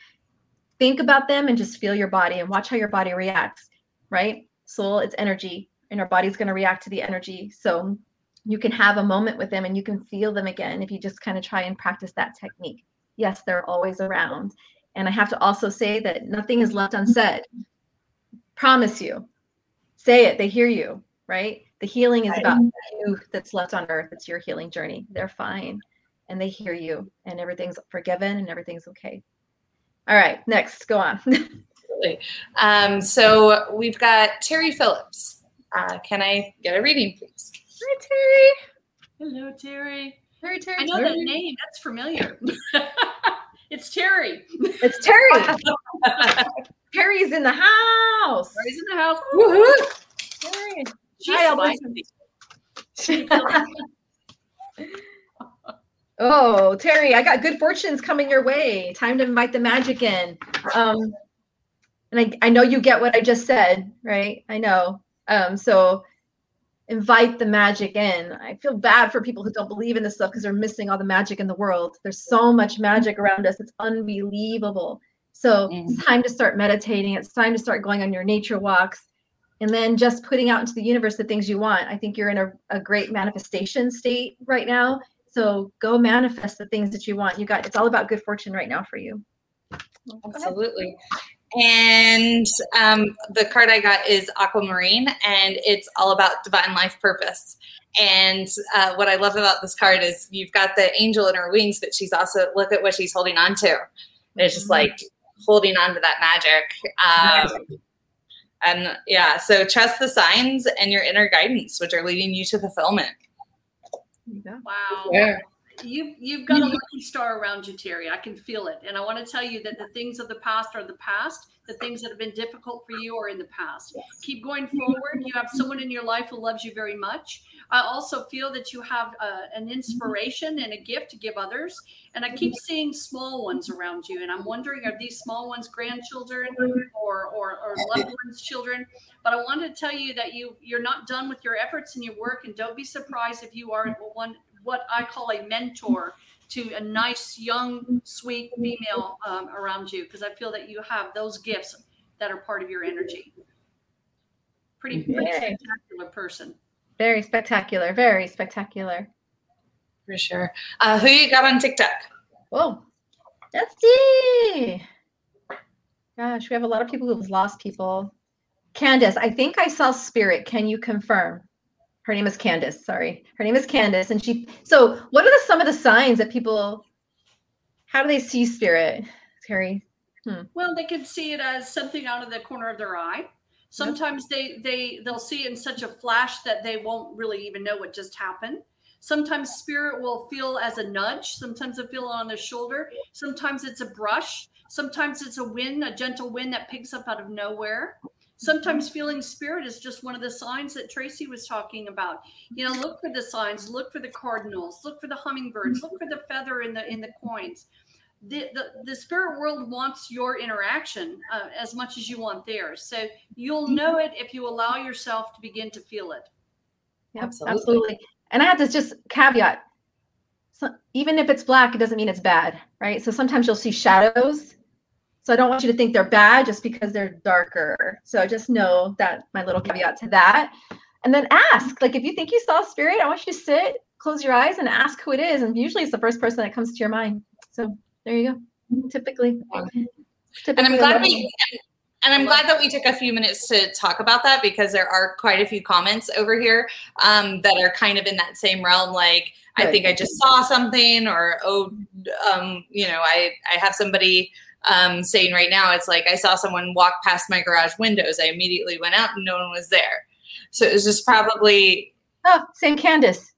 C: think about them and just feel your body and watch how your body reacts, right? Soul, it's energy, and our body's going to react to the energy. So you can have a moment with them and you can feel them again if you just kind of try and practice that technique. Yes, they're always around. And I have to also say that nothing is left unsaid. Promise you. Say it, they hear you, right? The healing is about you that's left on earth. It's your healing journey. They're fine and they hear you and everything's forgiven and everything's okay. All right, next, go on.
B: Um, so we've got Terry Phillips. Uh, can I get a reading, please?
C: Hi, Terry.
D: Hello, Terry.
C: Terry, Terry,
D: I know
C: Terry.
D: that name. That's familiar. it's Terry.
C: It's Terry. Terry's in the house.
D: Terry's in the house.
B: Woohoo!
C: Terry.
D: She's
C: Hi. Oh, Terry, I got good fortunes coming your way. Time to invite the magic in. Um, and I, I know you get what I just said, right? I know. Um, so invite the magic in. I feel bad for people who don't believe in this stuff because they're missing all the magic in the world. There's so much magic around us. It's unbelievable. So it's mm. time to start meditating. It's time to start going on your nature walks and then just putting out into the universe the things you want. I think you're in a, a great manifestation state right now. So go manifest the things that you want. You got it's all about good fortune right now for you.
B: Absolutely. And um, the card I got is Aquamarine, and it's all about divine life purpose. And uh, what I love about this card is you've got the angel in her wings, but she's also look at what she's holding on to. It's just like holding on to that magic. Um, And yeah, so trust the signs and your inner guidance, which are leading you to fulfillment.
D: Wow.
B: Yeah.
D: You you've got a lucky star around you, Terry. I can feel it. And I want to tell you that the things of the past are the past. The things that have been difficult for you are in the past. Keep going forward. You have someone in your life who loves you very much. I also feel that you have uh, an inspiration and a gift to give others. And I keep seeing small ones around you. And I'm wondering, are these small ones grandchildren or, or, or loved ones' children? But I wanted to tell you that you you're not done with your efforts and your work. And don't be surprised if you are one what I call a mentor to a nice, young, sweet female um, around you because I feel that you have those gifts that are part of your energy. Pretty, pretty
C: Yay.
D: spectacular person.
C: Very spectacular. Very spectacular.
B: For sure. Uh, who you got on TikTok?
C: Whoa. Let's see. Gosh, we have a lot of people who've lost people. Candace, I think I saw spirit. Can you confirm? Her name is Candace. Sorry. Her name is Candace. And she, so what are the, some of the signs that people, how do they see spirit, Terry? Hmm.
D: Well, they could see it as something out of the corner of their eye. Sometimes they they they'll see it in such a flash that they won't really even know what just happened. Sometimes spirit will feel as a nudge. Sometimes they feel on the shoulder. Sometimes it's a brush. Sometimes it's a wind, a gentle wind that picks up out of nowhere. Sometimes feeling spirit is just one of the signs that Tracy was talking about. You know, look for the signs, look for the cardinals, look for the hummingbirds, look for the feather in the in the coins the, the, the spirit world wants your interaction uh, as much as you want theirs. So you'll know it if you allow yourself to begin to feel it.
C: Yep,
B: Absolutely.
C: absolutely. And I have to just caveat. So even if it's black, it doesn't mean it's bad, right? So sometimes you'll see shadows. So I don't want you to think they're bad just because they're darker. So just know that my little caveat to that. And then ask, like if you think you saw a spirit, I want you to sit, close your eyes, and ask who it is. And usually it's the first person that comes to your mind. So there you go. Typically.
B: And
C: typically
B: I'm glad we and I'm glad that we took a few minutes to talk about that because there are quite a few comments over here um, that are kind of in that same realm. Like, I think I just saw something, or oh, um, you know, I I have somebody um, saying right now, it's like I saw someone walk past my garage windows. I immediately went out and no one was there. So it was just probably
C: Oh, same Candace.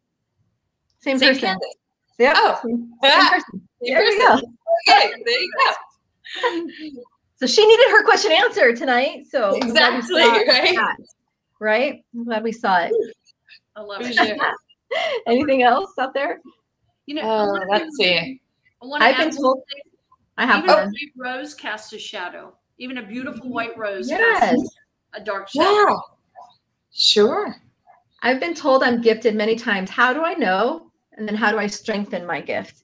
C: Same,
B: same
C: person.
B: Candace.
C: Yep.
B: Oh.
C: same,
B: Ah,
C: same person.
B: same
C: There you go.
B: Okay, there you go.
C: So she needed her question answered tonight. So I'm glad we
B: Exactly, right?
C: that, right? I'm glad we saw it.
D: I love it.
C: Anything else out there?
D: You know, I
B: Uh, let's see.
D: I want to
C: I've been told-
D: one thing.
C: I have
D: Even a
C: one.
D: white rose casts a shadow. Even a beautiful mm-hmm. white rose
C: Yes.
D: casts a dark shadow.
B: Sure.
C: I've been told I'm gifted many times. How do I know? And then how do I strengthen my gift?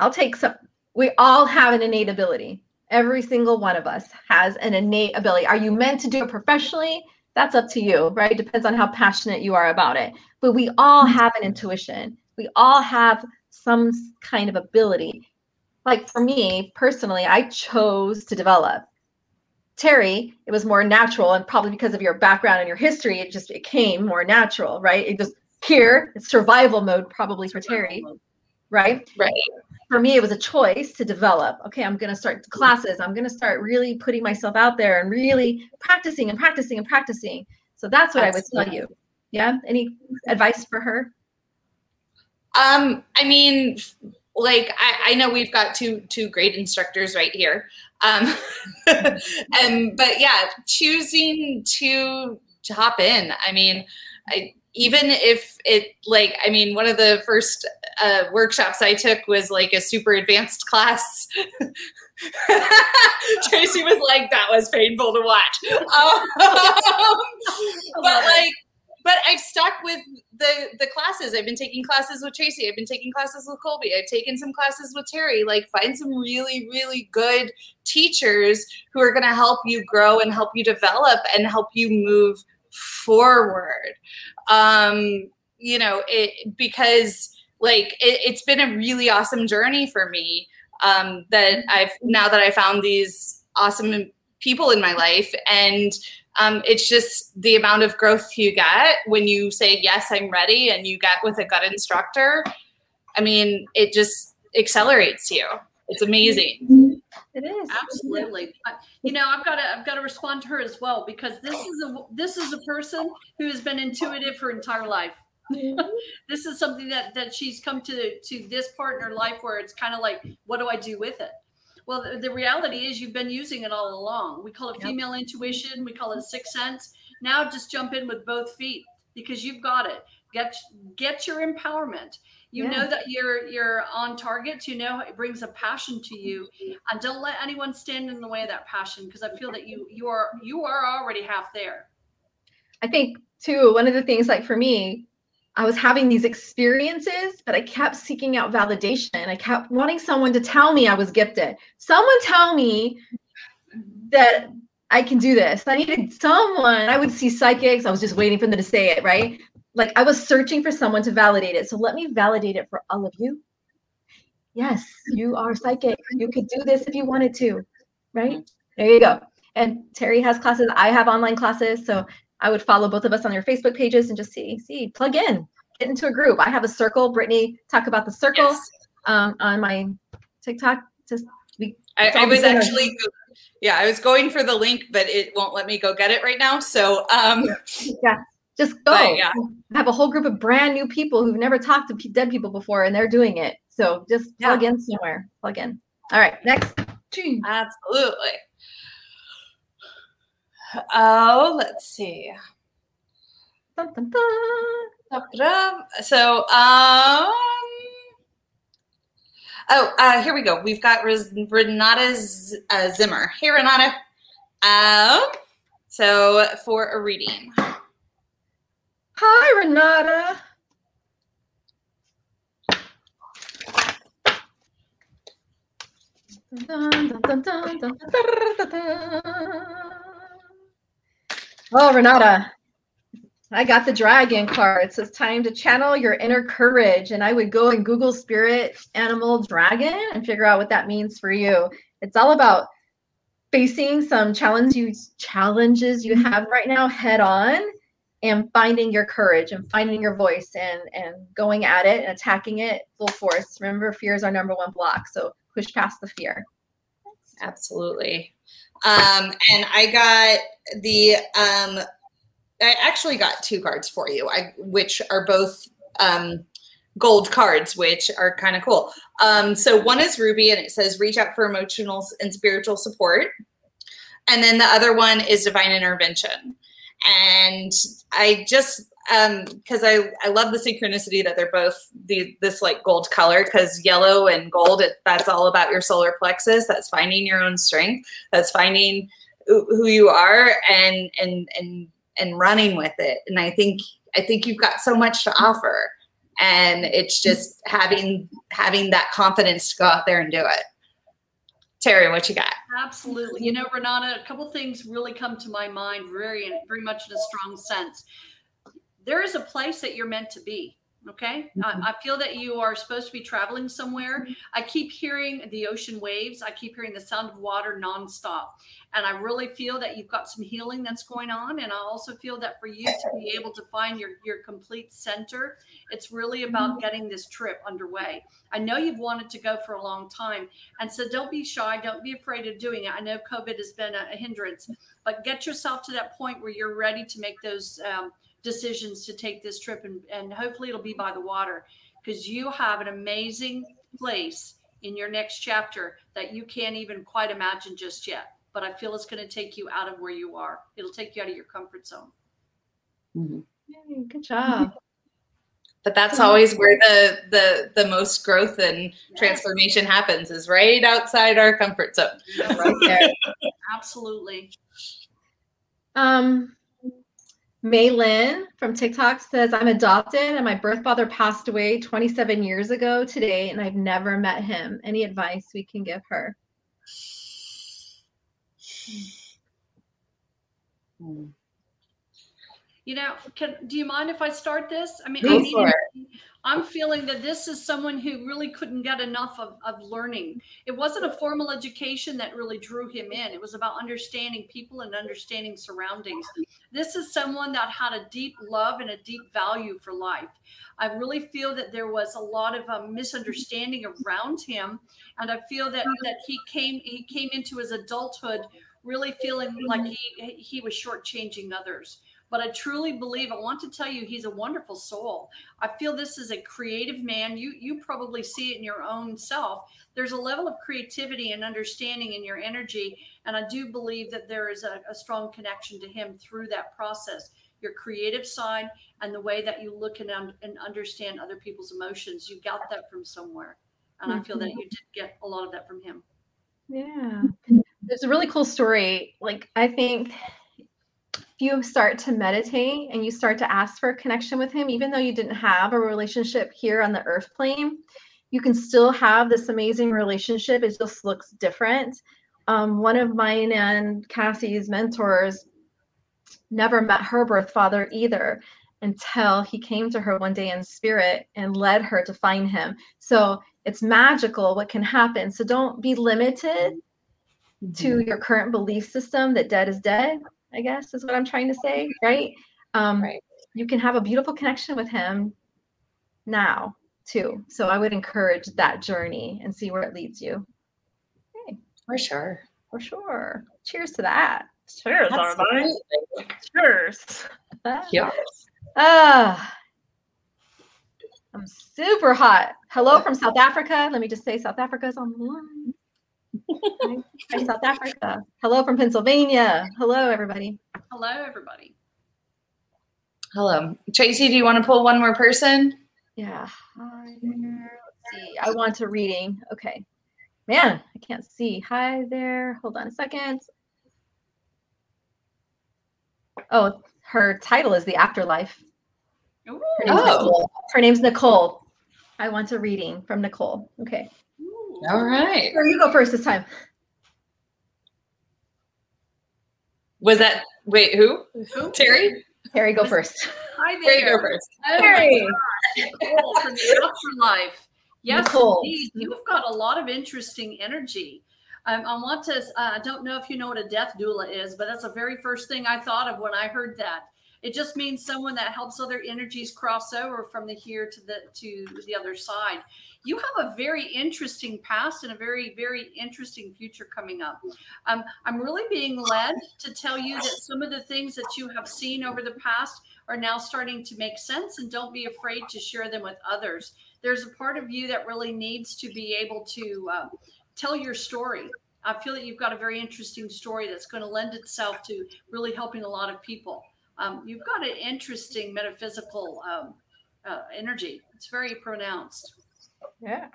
C: I'll take some. We all have an innate ability. Every single one of us has an innate ability. Are you meant to do it professionally? That's up to you, right? Depends on how passionate you are about it. But we all have an intuition. We all have some kind of ability. Like for me personally, I chose to develop. Terry, it was more natural, and probably because of your background and your history, it just it came more natural, right? It just here, it's survival mode, probably for Terry, right?
B: Right.
C: For me, it was a choice to develop. Okay, I'm going to start classes. I'm going to start really putting myself out there and really practicing and practicing and practicing. So that's what I would tell you. Yeah. Any advice for her?
B: Um, I mean, like I, I know we've got two two great instructors right here. Um, and but yeah, choosing to to hop in. I mean, I even if it like I mean, one of the first uh, workshops I took was like a super advanced class. Tracy was like, "That was painful to watch," um, but like but I've stuck with the the classes. I've been taking classes with Tracy. I've been taking classes with Colby. I've taken some classes with Terry. Like find some really really good teachers who are going to help you grow and help you develop and help you move forward. Um, you know, it because like it, it's been a really awesome journey for me. Um, that I've now that I found these awesome people in my life and um, it's just the amount of growth you get when you say yes i'm ready and you get with a gut instructor i mean it just accelerates you It's amazing.
C: It is.
D: Absolutely. You know, I've got to I've got to respond to her as well because this is a this is a person who has been intuitive her entire life. this is something that that she's come to to this part in her life where it's kind of like, what do I do with it? Well, the, the reality is you've been using it all along. We call it
C: Yep.
D: female intuition. We call it sixth sense. Now just jump in with both feet because you've got it. Get get your empowerment. You
C: Yeah.
D: know that you're you're on target. You know it brings a passion to you, and don't let anyone stand in the way of that passion because I feel that you you are you are already half there.
C: I think too, one of the things like for me, I was having these experiences, but I kept seeking out validation. I kept wanting someone to tell me I was gifted. Someone tell me that I can do this. I needed someone. I would see psychics. I was just waiting for them to say it, right? Like I was searching for someone to validate it. So let me validate it for all of you. Yes, you are psychic. You could do this if you wanted to, right? There you go. And Terry has classes. I have online classes. So I would follow both of us on your Facebook pages and just see, see, plug in, get into a group. I have a circle. Brittany, talk about the circle
B: Yes.
C: um, on my TikTok. Just
B: I,
C: It's
B: I was actually, yeah, I was going for the link, but it won't let me go get it right now. So, um, yeah,
C: just go.
B: But, yeah.
C: I have a whole group of brand new people who've never talked to dead people before, and they're doing it. So just
B: Yeah.
C: plug in somewhere. Plug in. All right, next.
B: Absolutely. Oh, let's see.
C: Dun, dun, dun.
B: So, um, oh, uh, here we go. We've got Renata Z- uh, Zimmer. Hey, Renata. Um, so for a reading.
C: Hi, Renata. Dun, dun, dun, Oh, Renata, I got the dragon card. It says time to channel your inner courage. And I would go and Google spirit animal dragon and figure out what that means for you. It's all about facing some challenge you, challenges you have right now head on and finding your courage and finding your voice and and going at it and attacking it full force. Remember, fear is our number one block. So push past the fear.
B: Absolutely. Um, and I got the um, I actually got two cards for you, I which are both um, gold cards, which are kind of cool. Um, so one is Ruby, and it says reach out for emotional and spiritual support, and then the other one is divine intervention. And I just Um, because I I love the synchronicity that they're both the this like gold color because yellow and gold it, that's all about your solar plexus. That's finding your own strength. That's finding who who you are and and and and running with it. And I think I think you've got so much to offer, and it's just having having that confidence to go out there and do it. Terry, what you got?
D: Absolutely. You know, Renata, a couple things really come to my mind very, very much in a strong sense. There is a place that you're meant to be. Okay. I, I feel that you are supposed to be traveling somewhere. I keep hearing the ocean waves. I keep hearing the sound of water nonstop. And I really feel that you've got some healing that's going on. And I also feel that for you to be able to find your, your complete center, it's really about getting this trip underway. I know you've wanted to go for a long time. And so don't be shy. Don't be afraid of doing it. I know COVID has been a, a hindrance, but get yourself to that point where you're ready to make those um, decisions to take this trip. And, and hopefully it'll be by the water because you have an amazing place in your next chapter that you can't even quite imagine just yet. But I feel it's going to take you out of where you are. It'll take you out of your comfort zone.
C: Yay, good job.
B: But that's always where the the the most growth and transformation happens is right outside our comfort zone.
C: Right there.
D: Absolutely.
C: Um, May Lynn from TikTok says, I'm adopted and my birth father passed away 27 years ago today, and I've never met him. Any advice we can give her? Hmm.
D: You know, can do you mind if I start this? I mean,
B: Go
D: I I'm feeling that this is someone who really couldn't get enough of, of learning. It wasn't a formal education that really drew him in. It was about understanding people and understanding surroundings. This is someone that had a deep love and a deep value for life. I really feel that there was a lot of um, misunderstanding around him, and I feel that that he came he came into his adulthood really feeling like he he was shortchanging others. But I truly believe I want to tell you he's a wonderful soul. I feel this is a creative man. You you probably see it in your own self. There's a level of creativity and understanding in your energy, and I do believe that there is a, a strong connection to him through that process. Your creative side and the way that you look and, un- and understand other people's emotions. You got that from somewhere, and I feel that mm-hmm. you did get a lot of that from him.
C: Yeah. There's a really cool story. Like, I think you start to meditate and you start to ask for a connection with him, even though you didn't have a relationship here on the earth plane, you can still have this amazing relationship. It just looks different. Um, one of mine and Cassie's mentors never met her birth father either until he came to her one day in spirit and led her to find him. So it's magical what can happen. So don't be limited to your current belief system that dead is dead, I guess is what I'm trying to say, right? Um,
B: Right.
C: You can have a beautiful connection with him now, too. So I would encourage that journey and see where it leads you Okay.
B: For sure.
C: for sure. Cheers to that. Cheers, everybody.
B: Absolutely.
C: Cheers.
B: Yeah.
C: Ah, I'm super hot. Hello from South Africa. Let me just say South Africa is on the line. Hi, hi, South Africa. Hello from Pennsylvania. Hello, everybody.
D: Hello, everybody.
B: Hello. Tracy, do you want to pull one more person?
C: Yeah. Hi there. Let's see. I want a reading. Okay. Man, I can't see. Hi there. Hold on a second. Oh, her title is The Afterlife.
D: Ooh,
C: Her name's,
B: Oh.
C: Nicole. Her name's Nicole. I want a reading from Nicole. Okay.
D: Ooh.
B: All right.
C: Here, you go first this time.
B: Was that wait, who?
D: Who?
B: Terry?
C: Terry, go first.
D: Hi there.
B: Terry,
D: there.
B: go first.
D: Oh my
C: Terry.
D: gosh, Nicole from the afterlife. Yes,
C: Nicole.
D: indeed. You've got a lot of interesting energy. Um, I want to, uh, I don't know if you know what a death doula is, but that's the very first thing I thought of when I heard that. It just means someone that helps other energies cross over from the here to the to the other side. You have a very interesting past and a very very interesting future coming up. Um, I'm really being led to tell you that some of the things that you have seen over the past are now starting to make sense, and don't be afraid to share them with others. There's a part of you that really needs to be able to uh, tell your story. I feel that you've got a very interesting story that's going to lend itself to really helping a lot of people. Um, you've got an interesting metaphysical um, uh, energy. It's very pronounced.
C: Yeah.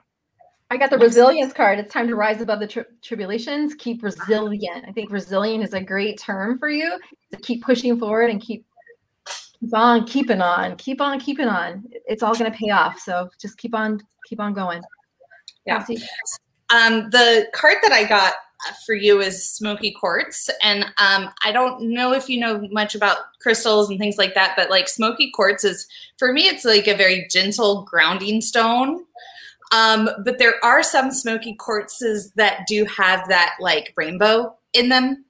C: I got the resilience card. It's time to rise above the tri- tribulations. Keep resilient. I think resilient is a great term for you to keep pushing forward and keep keep on keeping on. Keep on keeping on. It's all going to pay off. So just keep on keep on going.
B: Yeah. Um, the card that I got for you is smoky quartz, and um, I don't know if you know much about crystals and things like that, but like smoky quartz is for me, it's like a very gentle grounding stone. Um, but there are some smoky quartzes that do have that like rainbow in them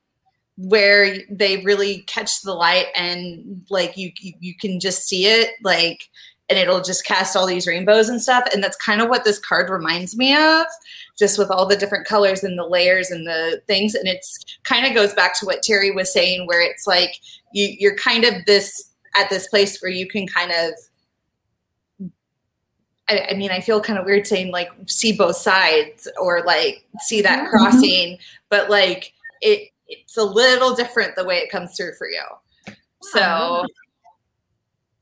B: where they really catch the light and like you you, you can just see it like and it'll just cast all these rainbows and stuff. And that's kind of what this card reminds me of just with all the different colors and the layers and the things and it's kind of goes back to what terry was saying where it's like you, you're kind of this at this place where you can kind of I, I mean i feel kind of weird saying like see both sides or like see that
C: Mhm.
B: crossing but like it it's a little different the way it comes through for you so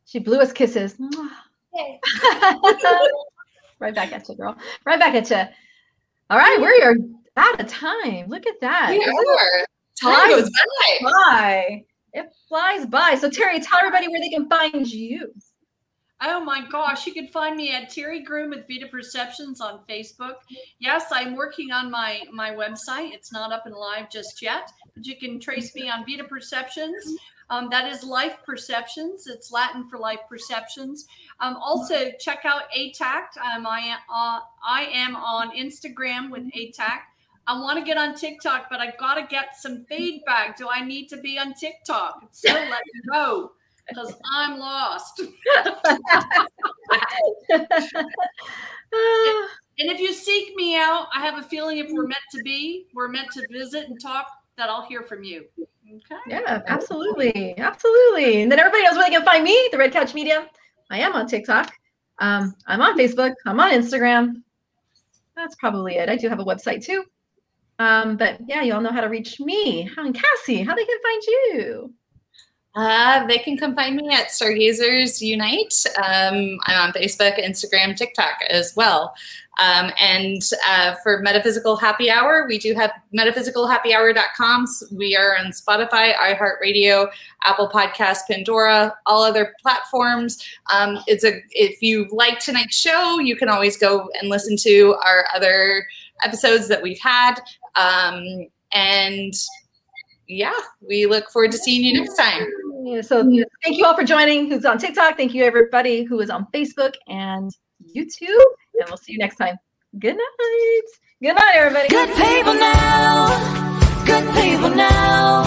C: She blew us kisses. right back at you, girl. Right back at you. All right, we are out of time. Look at that.
B: we
C: it
B: are. time
C: flies
B: goes by
C: by? It flies by. So Terry, tell everybody where they can find you.
D: Oh my gosh, you can find me at Terry Groom with Vita Perceptions on Facebook. Yes, I'm working on my my website. It's not up and live just yet, but you can trace me on Vita Perceptions. Um, that is Life Perceptions. It's Latin for Life Perceptions. Um, also, check out ATACT. Um, I, am, uh, I am on Instagram with ATACT. I want to get on TikTok, but I've got to get some feedback. Do I need to be on TikTok? So let me know because I'm lost. And if you seek me out, I have a feeling if we're meant to be, we're meant to visit and talk, that I'll hear from you. Okay.
C: Yeah, absolutely. Absolutely. And then everybody knows where they can find me, the Red Couch Media. I am on TikTok. Um, I'm on Facebook. I'm on Instagram. That's probably it. I do have a website too. Um, but yeah, you all know how to reach me. How and Cassie, how they can find you.
B: Uh, they can come find me at Stargazers Unite. Um, I'm on Facebook, Instagram, TikTok as well. Um, and uh, for Metaphysical Happy Hour, we do have metaphysicalhappyhour.com. We are on Spotify, iHeartRadio, Apple Podcasts, Pandora, all other platforms. Um, it's a if you like tonight's show, you can always go and listen to our other episodes that we've had. Um, and yeah, we look forward to seeing you next time.
C: Yeah, so thank you all for joining who's on TikTok. Thank you, everybody who is on Facebook and YouTube. And we'll see you next time. Good night. Good night, everybody. Good people now. Good people now.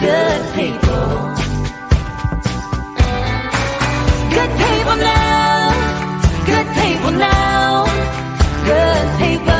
C: Good people.
A: Good people now. Good people now. Good people.